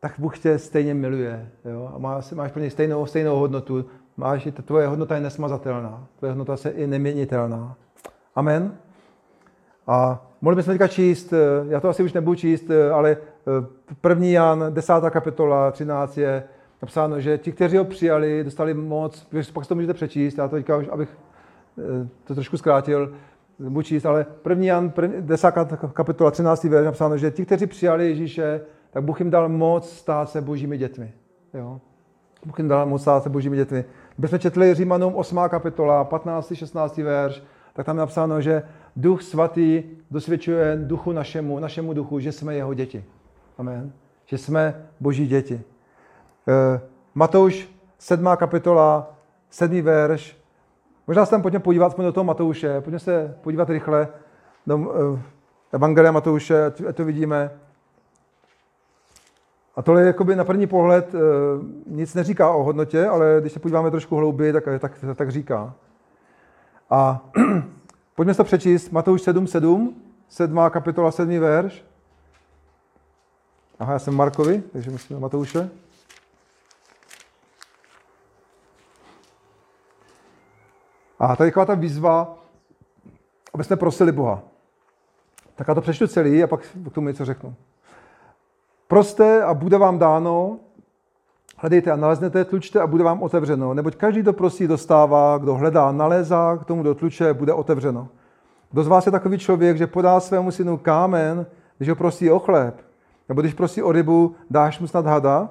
tak Bůh tě stejně miluje. Jo? A máš, máš pro něj stejnou, stejnou hodnotu. Máš, tvoje hodnota je nesmazatelná. Tvoje hodnota je neměnitelná. Amen. A mohli bychom teďka číst, eh, já to asi už nebudu číst, eh, ale eh, první Jan, desátá kapitola, 13 je napsáno, že ti, kteří ho přijali, dostali moc, pak si to můžete přečíst, já to teďka už, abych to trošku zkrátil, budu číst, ale první Jan, první, desátá kapitola, 13. verš, napsáno, že ti, kteří přijali Ježíše, tak Bůh jim dal moc stát se božími dětmi. Jo? Bůh jim dal moc stát se božími dětmi. Jsme četli Římanům 8. kapitola, 15. 16. verš, tak tam je napsáno, že Duch svatý dosvědčuje duchu našemu, našemu duchu, že jsme jeho děti. Amen. Že jsme boží děti. E, Matouš 7. kapitola, 7. verš. Možná se tam pojďme podívat aspoň do toho Matouše. Pojďme se podívat rychle do e, Evangelia Matouše, ať to vidíme. A tohle jakoby na první pohled e, nic neříká o hodnotě, ale když se podíváme trošku hlouběji, tak, tak, tak říká. A pojďme to přečíst. Matouš 7.7, 7. kapitola, 7. verš. Aha, já jsem Markovi, takže myslím na Matouše. A tady je ta výzva, aby jsme prosili Boha. Tak já to přečtu celý a pak k tomu něco řeknu. Proste a bude vám dáno, hledejte a naleznete, tlučte a bude vám otevřeno. Neboť každý, kdo prosí, dostává, kdo hledá, nalézá, k tomu, kdo tluče, bude otevřeno. Kdo z vás je takový člověk, že podá svému synu kámen, když ho prosí o chléb? Nebo když prosí o rybu, dáš mu snad hada?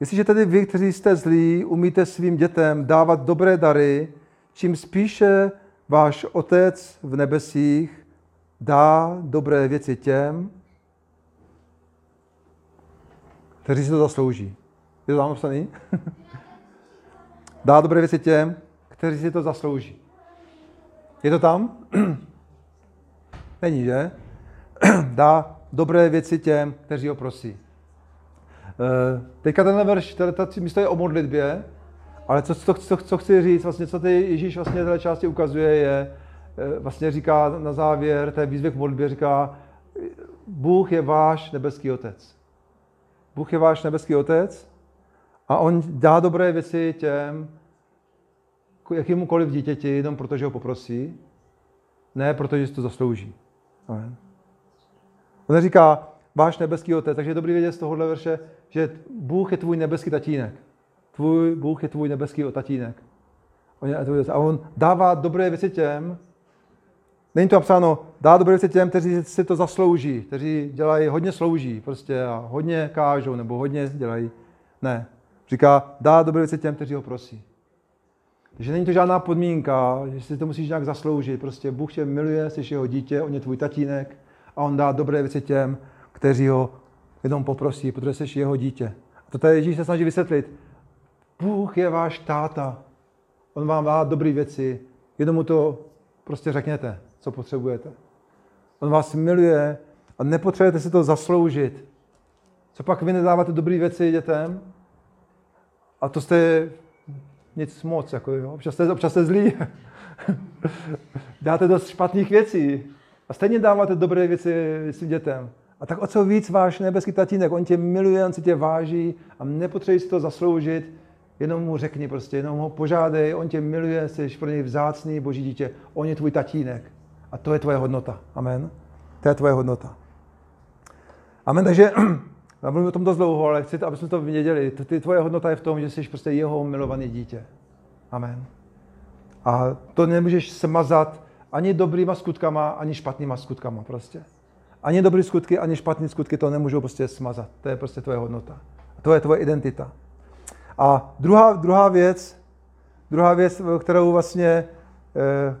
Jestliže tedy vy, kteří jste zlí, umíte svým dětem dávat dobré dary, čím spíše váš Otec v nebesích dá dobré věci těm, kteří si to zaslouží. Je to tam napsaný? Dá dobré věci těm, kteří si to zaslouží. Je to tam? Není, že? Dá dobré věci těm, kteří ho prosí. Eh, teďka tenhle verš, ta místo je o modlitbě, ale co, co, co, co chci říct, vlastně, co ty Ježíš vlastně této části ukazuje, je, eh, vlastně říká na závěr té výzvy k modlitbě, říká, Bůh je váš nebeský otec. Bůh je váš nebeský otec a on dá dobré věci těm, jakýmukoliv dítěti, jenom protože ho poprosí, ne protože si to zaslouží. Amen. On neříká, váš nebeský otec, takže je dobrý vědět z tohohle verše, že Bůh je tvůj nebeský tatínek. Tvůj Bůh je tvůj nebeský tatínek. A on dává dobré věci těm, Není to napsáno, dá dobré věci těm, kteří si to zaslouží, kteří dělají, hodně slouží prostě a hodně kážou nebo hodně dělají. Ne. Říká, dá dobré věci těm, kteří ho prosí. Takže není to žádná podmínka, že si to musíš nějak zasloužit. Prostě Bůh tě miluje, jsi jeho dítě, on je tvůj tatínek a on dá dobré věci těm, kteří ho jenom poprosí, protože jsi jeho dítě. A to tady Ježíš se snaží vysvětlit. Bůh je váš táta. On vám dá dobré věci. Jenom mu to prostě řekněte, co potřebujete. On vás miluje a nepotřebujete si to zasloužit. Co pak vy nedáváte dobré věci dětem? A to jste nic moc, jako jo. Občas jste, občas jste zlí. Dáte dost špatných věcí. A stejně dáváte dobré věci svým dětem. A tak o co víc váš nebeský tatínek, on tě miluje, on si tě váží a nepotřebuje si to zasloužit, jenom mu řekni prostě, jenom ho požádej, on tě miluje, jsi pro něj vzácný boží dítě, on je tvůj tatínek. A to je tvoje hodnota. Amen. To je tvoje hodnota. Amen, takže já mluvím o tom dost dlouho, ale chci, aby jsme to věděli. Ty, tvoje hodnota je v tom, že jsi prostě jeho milovaný dítě. Amen. A to nemůžeš smazat ani dobrýma skutkama, ani špatnýma skutkama prostě. Ani dobrý skutky, ani špatné skutky to nemůžou prostě smazat. To je prostě tvoje hodnota. A to je tvoje identita. A druhá, druhá věc, druhá věc, kterou vlastně, eh,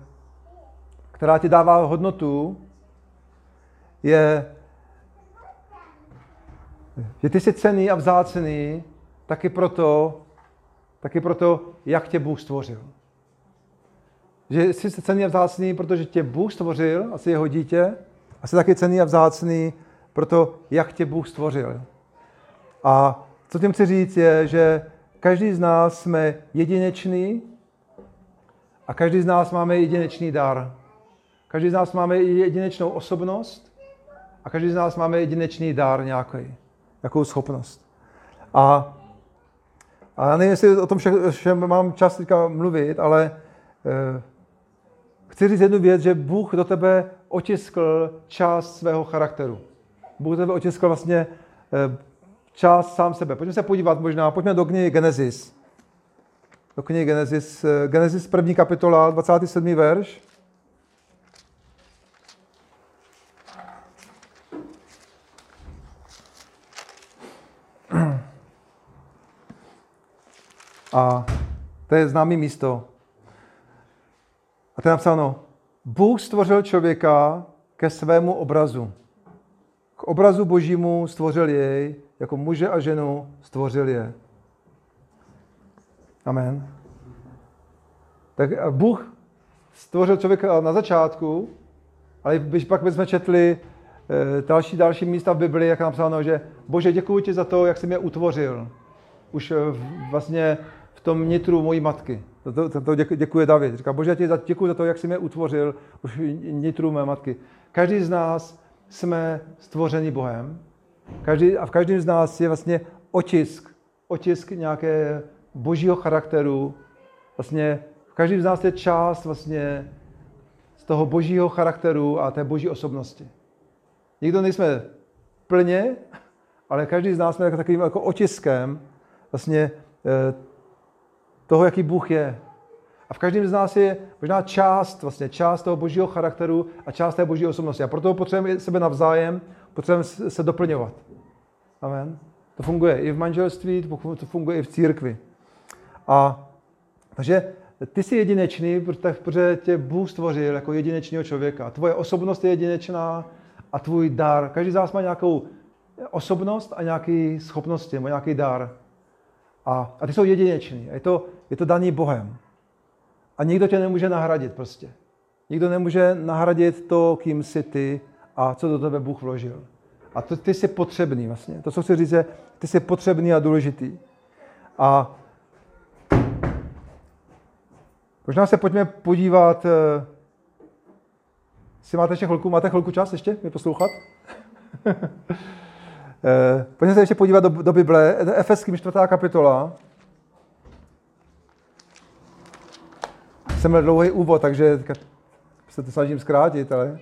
která ti dává hodnotu, je, že ty jsi cený a vzácený taky proto, taky proto, jak tě Bůh stvořil. Že jsi cený a vzácný, protože tě Bůh stvořil, asi jeho dítě, a jsi taky cený a vzácný proto, jak tě Bůh stvořil. A co tím chci říct je, že každý z nás jsme jedinečný a každý z nás máme jedinečný dar. Každý z nás máme jedinečnou osobnost a každý z nás máme jedinečný dar nějaký, nějakou schopnost. A, a já nevím, jestli o tom všem, všem mám čas teďka mluvit, ale eh, chci říct jednu věc, že Bůh do tebe otiskl část svého charakteru. Bůh do tebe otiskl vlastně eh, část sám sebe. Pojďme se podívat možná, pojďme do knihy Genesis. Do knihy Genesis, eh, Genesis první kapitola, 27. verš. A to je známé místo. A to je napsáno, Bůh stvořil člověka ke svému obrazu. K obrazu božímu stvořil jej, jako muže a ženu stvořil je. Amen. Tak Bůh stvořil člověka na začátku, ale když pak bychom četli eh, další, další místa v Bibli, jak je napsáno, že Bože, děkuji ti za to, jak jsi mě utvořil. Už eh, vlastně v tom nitru mojí matky. To, to, to děkuje David. Říká, Bože, ti děkuji za to, jak jsi mě utvořil v nitru mé matky. Každý z nás jsme stvořeni Bohem. Každý, a v každém z nás je vlastně otisk, otisk nějaké božího charakteru. Vlastně v každém z nás je část vlastně z toho božího charakteru a té boží osobnosti. Nikdo nejsme plně, ale každý z nás jsme takovým jako otiskem vlastně eh, toho, jaký Bůh je. A v každém z nás je možná část, vlastně část toho božího charakteru a část té boží osobnosti. A proto potřebujeme sebe navzájem, potřebujeme se doplňovat. Amen. To funguje i v manželství, to funguje i v církvi. A takže ty jsi jedinečný, protože tě Bůh stvořil jako jedinečného člověka. Tvoje osobnost je jedinečná a tvůj dar. Každý z nás má nějakou osobnost a nějaké schopnosti, má nějaký dar. A, a ty jsou jedineční. je to, je to daný Bohem. A nikdo tě nemůže nahradit prostě. Nikdo nemůže nahradit to, kým jsi ty a co do tebe Bůh vložil. A to, ty jsi potřebný vlastně. To, co chci říct, je, ty jsi potřebný a důležitý. A možná se pojďme podívat, eh, si máte ještě chvilku, máte chvilku čas ještě mě poslouchat? Eh, pojďme se ještě podívat do, do Bible, Efeským 4. kapitola. Jsem měl dlouhý úvod, takže se to snažím zkrátit, ale...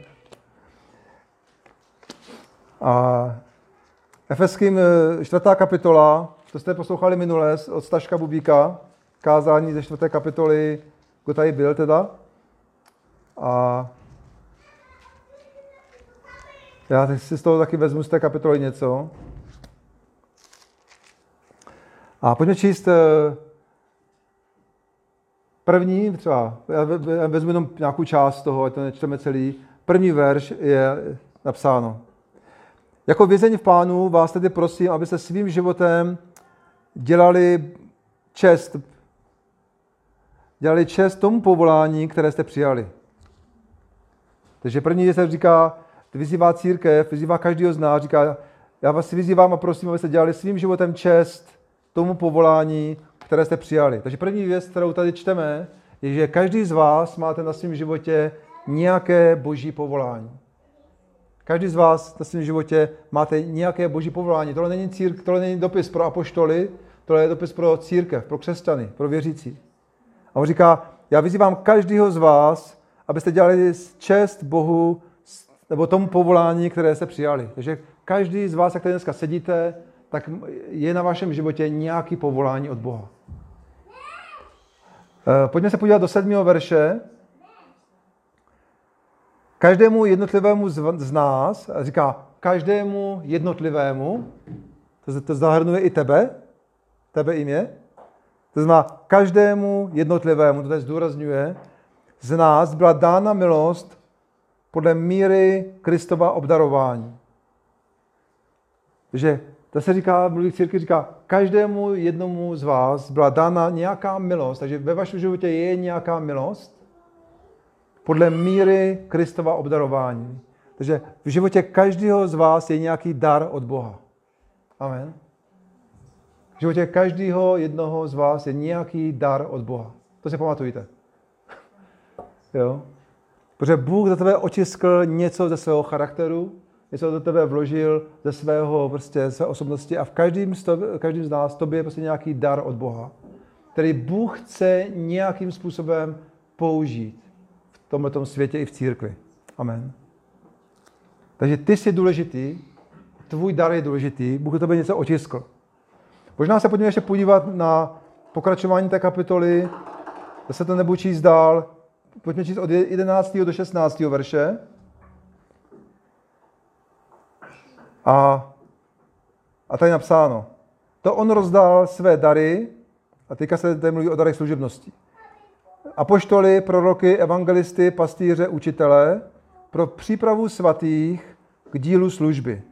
A Efeským 4. Eh, kapitola, to jste poslouchali minule od Staška Bubíka, kázání ze 4. kapitoly, kdo tady byl teda. A Já si z toho taky vezmu z té kapitoly něco. A pojďme číst eh, první, třeba, já vezmu jenom nějakou část toho, ať to nečteme celý. První verš je napsáno. Jako vězení v pánu vás tedy prosím, abyste svým životem dělali čest, dělali čest tomu povolání, které jste přijali. Takže první věc říká, vyzývá církev, vyzývá každého z nás, říká, já vás vyzývám a prosím, abyste dělali svým životem čest tomu povolání, které jste přijali. Takže první věc, kterou tady čteme, je, že každý z vás máte na svém životě nějaké boží povolání. Každý z vás na svém životě máte nějaké boží povolání. Tohle není, círk, tohle není dopis pro apoštoly, tohle je dopis pro církev, pro křesťany, pro věřící. A on říká, já vyzývám každého z vás, abyste dělali čest Bohu nebo tomu povolání, které jste přijali. Takže každý z vás, jak tady dneska sedíte, tak je na vašem životě nějaký povolání od Boha. Eh, pojďme se podívat do sedmého verše. Každému jednotlivému z nás, říká každému jednotlivému, to, to zahrnuje i tebe, tebe i mě, to znamená každému jednotlivému, to tady zdůrazňuje, z nás byla dána milost podle míry Kristova obdarování. Takže to se říká, mluví církvi, říká, každému jednomu z vás byla dána nějaká milost, takže ve vašem životě je nějaká milost podle míry Kristova obdarování. Takže v životě každého z vás je nějaký dar od Boha. Amen. V životě každého jednoho z vás je nějaký dar od Boha. To si pamatujte. jo? Protože Bůh do tebe otiskl něco ze svého charakteru, něco do tebe vložil ze svého prostě, své osobnosti a v každém každým z nás tobě je prostě nějaký dar od Boha, který Bůh chce nějakým způsobem použít v tomto světě i v církvi. Amen. Takže ty jsi důležitý, tvůj dar je důležitý, Bůh do tebe něco otiskl. Možná se pojďme ještě podívat na pokračování té kapitoly, zase to nebudu číst dál, pojďme číst od 11. do 16. verše. A, a tady napsáno, to on rozdal své dary, a teďka se tady mluví o darech služebnosti. Apoštoly, proroky, evangelisty, pastýře, učitele, pro přípravu svatých k dílu služby,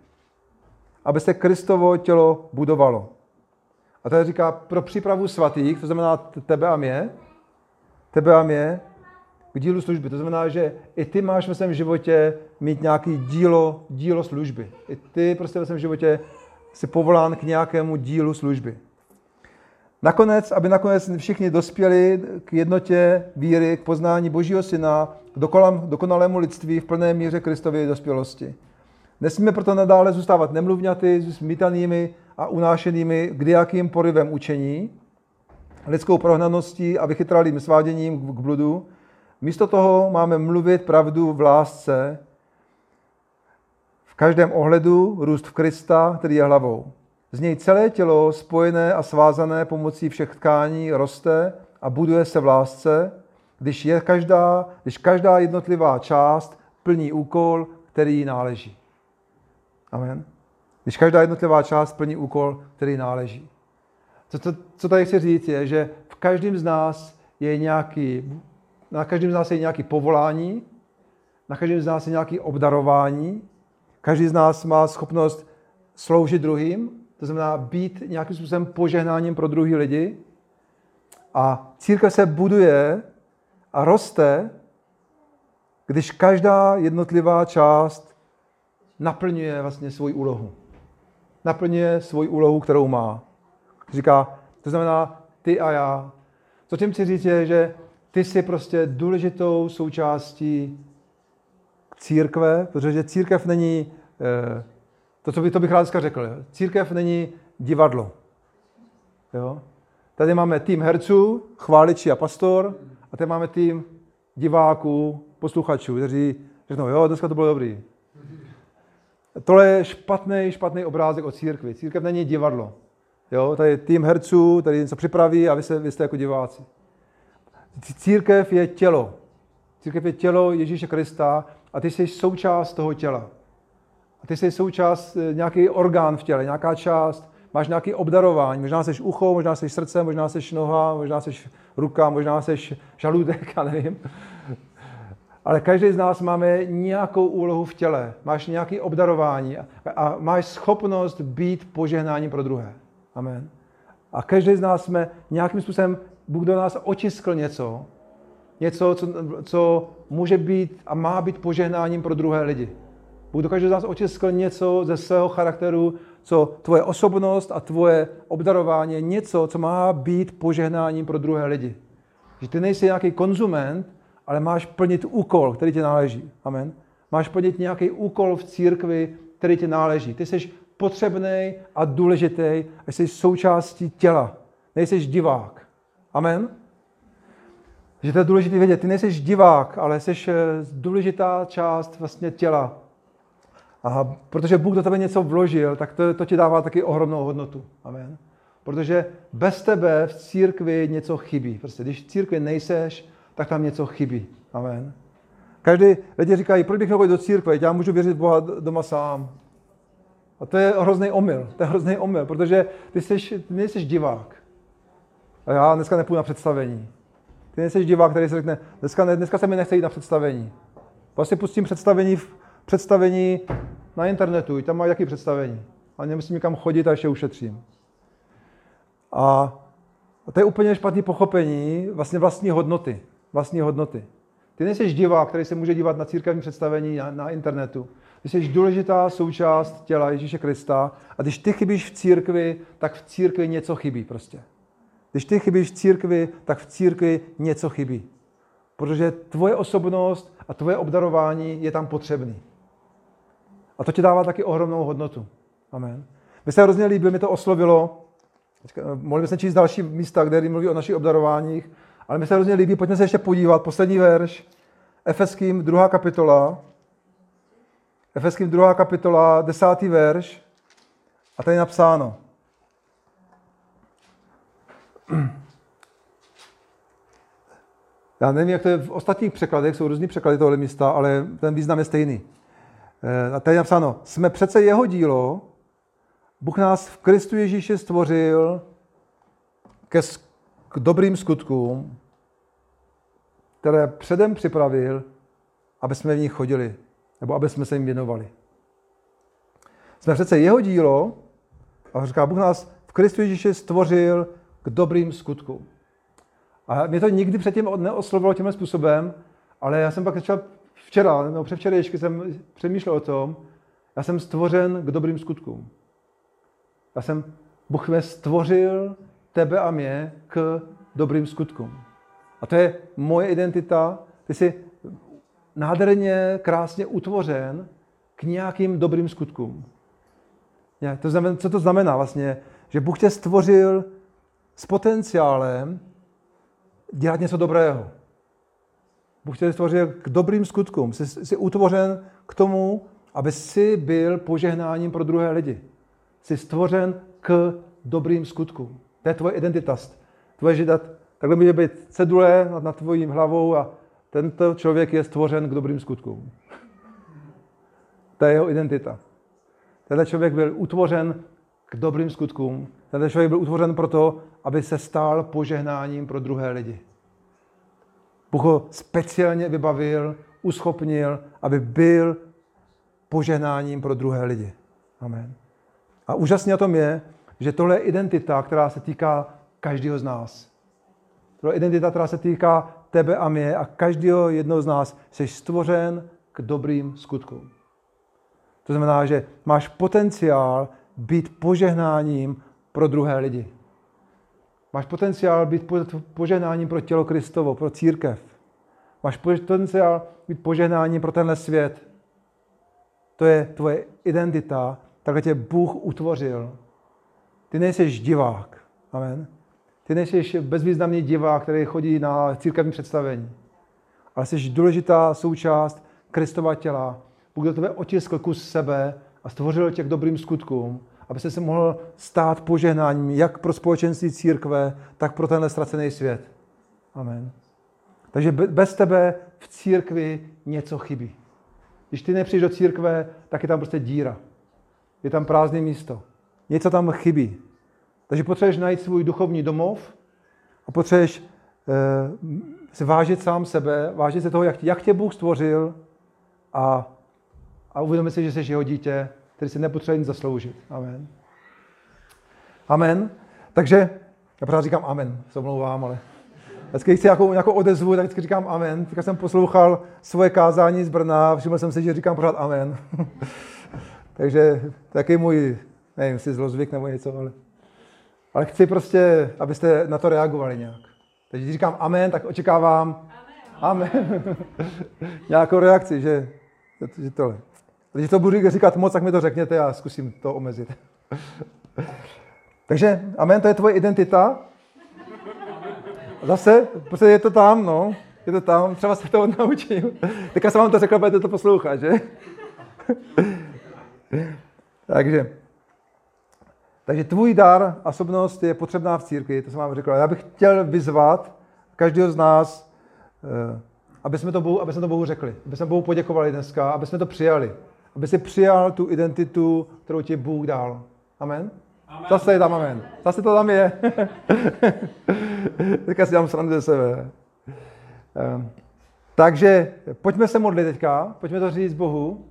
aby se Kristovo tělo budovalo. A tady říká pro přípravu svatých, to znamená tebe a mě, tebe a mě, k dílu služby. To znamená, že i ty máš ve svém životě mít nějaký dílo, dílo služby. I ty prostě ve svém životě jsi povolán k nějakému dílu služby. Nakonec, aby nakonec všichni dospěli k jednotě víry, k poznání Božího Syna, k dokonalému lidství v plné míře Kristově dospělosti. Nesmíme proto nadále zůstávat nemluvňaty, smítanými a unášenými kdejakým porivem učení, lidskou prohnaností a vychytralým sváděním k bludu, Místo toho máme mluvit pravdu v lásce, v každém ohledu růst v Krista, který je hlavou. Z něj celé tělo, spojené a svázané pomocí všech tkání, roste a buduje se v lásce, když, je každá, když každá jednotlivá část plní úkol, který jí náleží. Amen. Když každá jednotlivá část plní úkol, který náleží. Co, co, co tady chci říct je, že v každém z nás je nějaký na každém z nás je nějaké povolání, na každém z nás je nějaké obdarování, každý z nás má schopnost sloužit druhým, to znamená být nějakým způsobem požehnáním pro druhý lidi. A církev se buduje a roste, když každá jednotlivá část naplňuje vlastně svoji úlohu. Naplňuje svoji úlohu, kterou má. Říká, to znamená ty a já. Co tím chci říct je, že ty jsi prostě důležitou součástí církve, protože církev není, eh, to, co by, to bych rád řekl, církev není divadlo. Jo? Tady máme tým herců, chváliči a pastor, a tady máme tým diváků, posluchačů, kteří řeknou, jo, dneska to bylo dobrý. Tohle je špatný, špatný obrázek o církvi. Církev není divadlo. Jo, tady je tým herců, tady něco připraví a vy, se, vy jste jako diváci. Církev je tělo. Církev je tělo Ježíše Krista a ty jsi součást toho těla. A ty jsi součást, eh, nějaký orgán v těle, nějaká část, máš nějaké obdarování. Možná jsi ucho, možná jsi srdce, možná jsi noha, možná jsi ruka, možná jsi žaludek, já nevím. Ale každý z nás máme nějakou úlohu v těle. Máš nějaké obdarování a máš schopnost být požehnáním pro druhé. Amen. A každý z nás jsme nějakým způsobem, Bůh do nás očiskl něco, něco, co, co může být a má být požehnáním pro druhé lidi. Bůh do každého z nás očiskl něco ze svého charakteru, co tvoje osobnost a tvoje obdarování je něco, co má být požehnáním pro druhé lidi. Že ty nejsi nějaký konzument, ale máš plnit úkol, který ti náleží. Amen. Máš plnit nějaký úkol v církvi, který ti náleží. Ty jsi potřebný a důležitý a jsi součástí těla. Nejsi divák. Amen. Že to je důležité vědět. Ty nejsi divák, ale jsi eh, důležitá část vlastně těla. A protože Bůh do tebe něco vložil, tak to, to ti dává taky ohromnou hodnotu. Amen. Protože bez tebe v církvi něco chybí. Prostě když v církvi nejseš, tak tam něco chybí. Amen. Každý lidi říkají, proč bych měl do církve, já můžu věřit v Boha doma sám. A to je hrozný omyl. To je hrozný omyl, protože ty, jsi, ty nejsi divák. A já dneska nepůjdu na představení. Ty nejsi divák, který si řekne, dneska, ne, dneska se mi nechce jít na představení. Vlastně pustím představení, v, představení na internetu, tam mají jaký představení. A nemusím nikam chodit a ještě ušetřím. A, a to je úplně špatné pochopení vlastně vlastní hodnoty. Vlastní hodnoty. Ty nejsi divák, který se může dívat na církevní představení na, na internetu. Ty jsi důležitá součást těla Ježíše Krista a když ty chybíš v církvi, tak v církvi něco chybí prostě. Když ty chybíš v církvi, tak v církvi něco chybí. Protože tvoje osobnost a tvoje obdarování je tam potřebný. A to ti dává taky ohromnou hodnotu. Amen. Mně se hrozně líbí, mi to oslovilo. Mohli bychom číst další místa, kde mluví o našich obdarováních, ale mi se hrozně líbí, pojďme se ještě podívat. Poslední verš, Efeským, druhá kapitola. Efeským, druhá kapitola, desátý verš. A tady je napsáno. Já nevím, jak to je v ostatních překladech, jsou různý překlady tohle místa, ale ten význam je stejný. Eh, a tady je napsáno, jsme přece jeho dílo, Bůh nás v Kristu Ježíši stvořil ke, k dobrým skutkům, které předem připravil, aby jsme v nich chodili, nebo aby jsme se jim věnovali. Jsme přece jeho dílo, a říká, Bůh nás v Kristu Ježíši stvořil k dobrým skutkům. A mě to nikdy předtím neoslovilo tímhle způsobem, ale já jsem pak začal včera, no předvčerejšky jsem přemýšlel o tom, já jsem stvořen k dobrým skutkům. Já jsem, Bůh mě stvořil tebe a mě k dobrým skutkům. A to je moje identita. Ty jsi nádherně, krásně utvořen k nějakým dobrým skutkům. To znamená, co to znamená vlastně? Že Bůh tě stvořil s potenciálem dělat něco dobrého. Bůh tě stvořil k dobrým skutkům. Jsi, jsi utvořen k tomu, aby jsi byl požehnáním pro druhé lidi. Jsi stvořen k dobrým skutkům. To je tvoje identita. Tvoje židat, takhle může být cedule nad, nad tvojí hlavou a tento člověk je stvořen k dobrým skutkům. To je jeho identita. Tenhle člověk byl utvořen k dobrým skutkům. Tenhle člověk byl utvořen proto, aby se stal požehnáním pro druhé lidi. Bůh ho speciálně vybavil, uschopnil, aby byl požehnáním pro druhé lidi. Amen. A úžasně na tom je, že tohle je identita, která se týká každého z nás. Tohle je identita, která se týká tebe a mě a každého jednoho z nás. Jsi stvořen k dobrým skutkům. To znamená, že máš potenciál být požehnáním pro druhé lidi. Máš potenciál být požehnáním pro tělo Kristovo, pro církev. Máš potenciál být požehnáním pro tenhle svět. To je tvoje identita, takhle tě Bůh utvořil. Ty nejsi divák. Amen. Ty nejsi bezvýznamný divák, který chodí na církevní představení. Ale jsi důležitá součást Kristova těla. Bůh do tebe otiskl kus sebe a stvořil tě k dobrým skutkům aby se mohl stát požehnáním jak pro společenství církve, tak pro tenhle ztracený svět. Amen. Takže bez tebe v církvi něco chybí. Když ty nepřijdeš do církve, tak je tam prostě díra. Je tam prázdné místo. Něco tam chybí. Takže potřebuješ najít svůj duchovní domov a potřebuješ eh, vážit sám sebe, vážit se toho, jak, jak tě Bůh stvořil a, a uvědomit si, že jsi jeho dítě, který si nepotřebuje nic zasloužit. Amen. Amen. Takže, já pořád říkám amen, se omlouvám, ale vždycky, když si nějakou, nějakou odezvu, tak vždycky říkám amen. Teďka jsem poslouchal svoje kázání z Brna, všiml jsem si, že říkám pořád amen. Takže taky můj, nevím, jestli zlozvyk nebo něco, ale, ale chci prostě, abyste na to reagovali nějak. Takže když říkám amen, tak očekávám amen. amen. Nějakou reakci, že, že tohle. Když to budu říkat moc, tak mi to řekněte a zkusím to omezit. Takže amen, to je tvoje identita. Zase, prostě je to tam, no. Je to tam, třeba se to naučím. Teďka jsem vám to řekl, budete to poslouchat, že? takže, takže tvůj dar, osobnost je potřebná v církvi, to jsem vám řekl. Já bych chtěl vyzvat každého z nás, eh, aby jsme to Bohu, aby jsme to Bohu řekli, aby jsme Bohu poděkovali dneska, aby jsme to přijali, aby si přijal tu identitu, kterou ti Bůh dal. Amen? amen. Zase je tam amen. Zase to tam je. teďka si dám srandu ze sebe. Eh, takže pojďme se modlit teďka, pojďme to říct Bohu.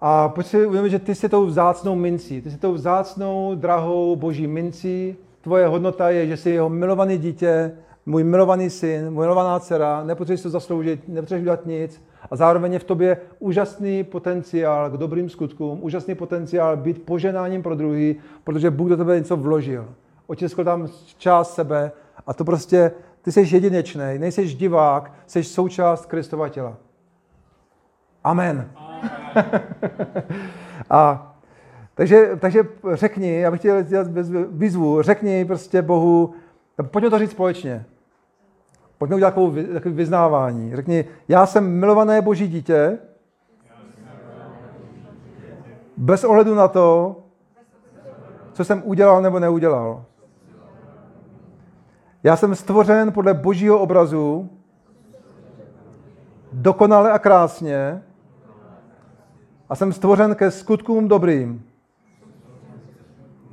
A pojď si uvědomit, že ty jsi tou vzácnou mincí, ty jsi tou vzácnou, drahou boží mincí. Tvoje hodnota je, že jsi jeho milovaný dítě, můj milovaný syn, můj milovaná dcera, nepotřebuješ to zasloužit, nepotřebuješ udělat nic. A zároveň je v tobě úžasný potenciál k dobrým skutkům, úžasný potenciál být poženáním pro druhý, protože Bůh do tebe něco vložil. Otiskl tam část sebe a to prostě, ty jsi jedinečný, nejsi divák, jsi součást Kristova těla. Amen. a takže, takže řekni, já bych chtěl dělat výzvu, řekni prostě Bohu, pojďme to říct společně. Pojďme udělat takové vyznávání. Řekni, já jsem milované boží dítě, bez ohledu na to, co jsem udělal nebo neudělal. Já jsem stvořen podle božího obrazu, dokonale a krásně, a jsem stvořen ke skutkům dobrým.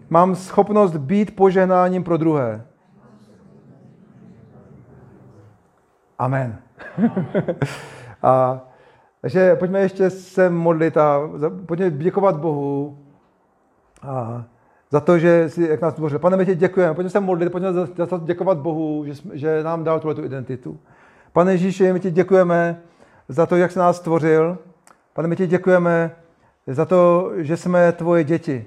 Mám schopnost být požehnáním pro druhé. Amen. a, takže pojďme ještě se modlit a pojďme děkovat Bohu a za to, že si, jak nás stvořil. Pane, my ti děkujeme. Pojďme se modlit, pojďme za, za to děkovat Bohu, že, že nám dal tuhle tu identitu. Pane Ježíši, my ti děkujeme za to, jak jsi nás stvořil. Pane, my ti děkujeme za to, že jsme tvoje děti.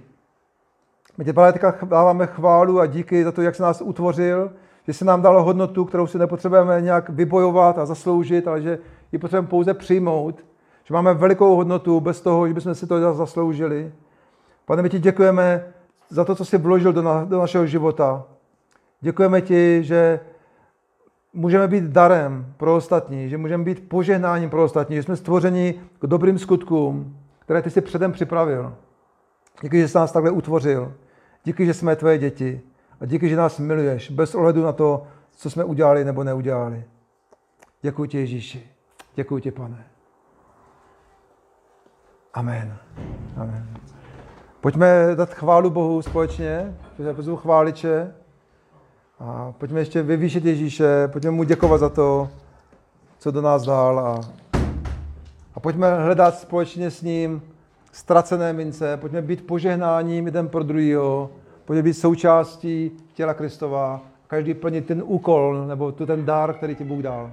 My tě, Pane, dáváme chválu a díky za to, jak jsi nás utvořil, že jsi nám dal hodnotu, kterou si nepotřebujeme nějak vybojovat a zasloužit, ale že ji potřebujeme pouze přijmout, že máme velikou hodnotu bez toho, že bychom si to zasloužili. Pane, my ti děkujeme za to, co jsi vložil do, na, do našeho života. Děkujeme ti, že můžeme být darem pro ostatní, že můžeme být požehnáním pro ostatní, že jsme stvořeni k dobrým skutkům, které ty jsi předem připravil. Díky, že jsi nás takhle utvořil. Díky, že jsme tvoje děti. A díky, že nás miluješ, bez ohledu na to, co jsme udělali nebo neudělali. Děkuji ti, Ježíši. Děkuji ti, pane. Amen. Amen. Pojďme dát chválu Bohu společně, pozvu chváliče. A pojďme ještě vyvýšit Ježíše, pojďme mu děkovat za to, co do nás dal. A, a pojďme hledat společně s ním ztracené mince, pojďme být požehnáním jeden pro druhého, pojďme být součástí těla Kristova, každý plnit ten úkol nebo tu ten dár, který ti Bůh dal.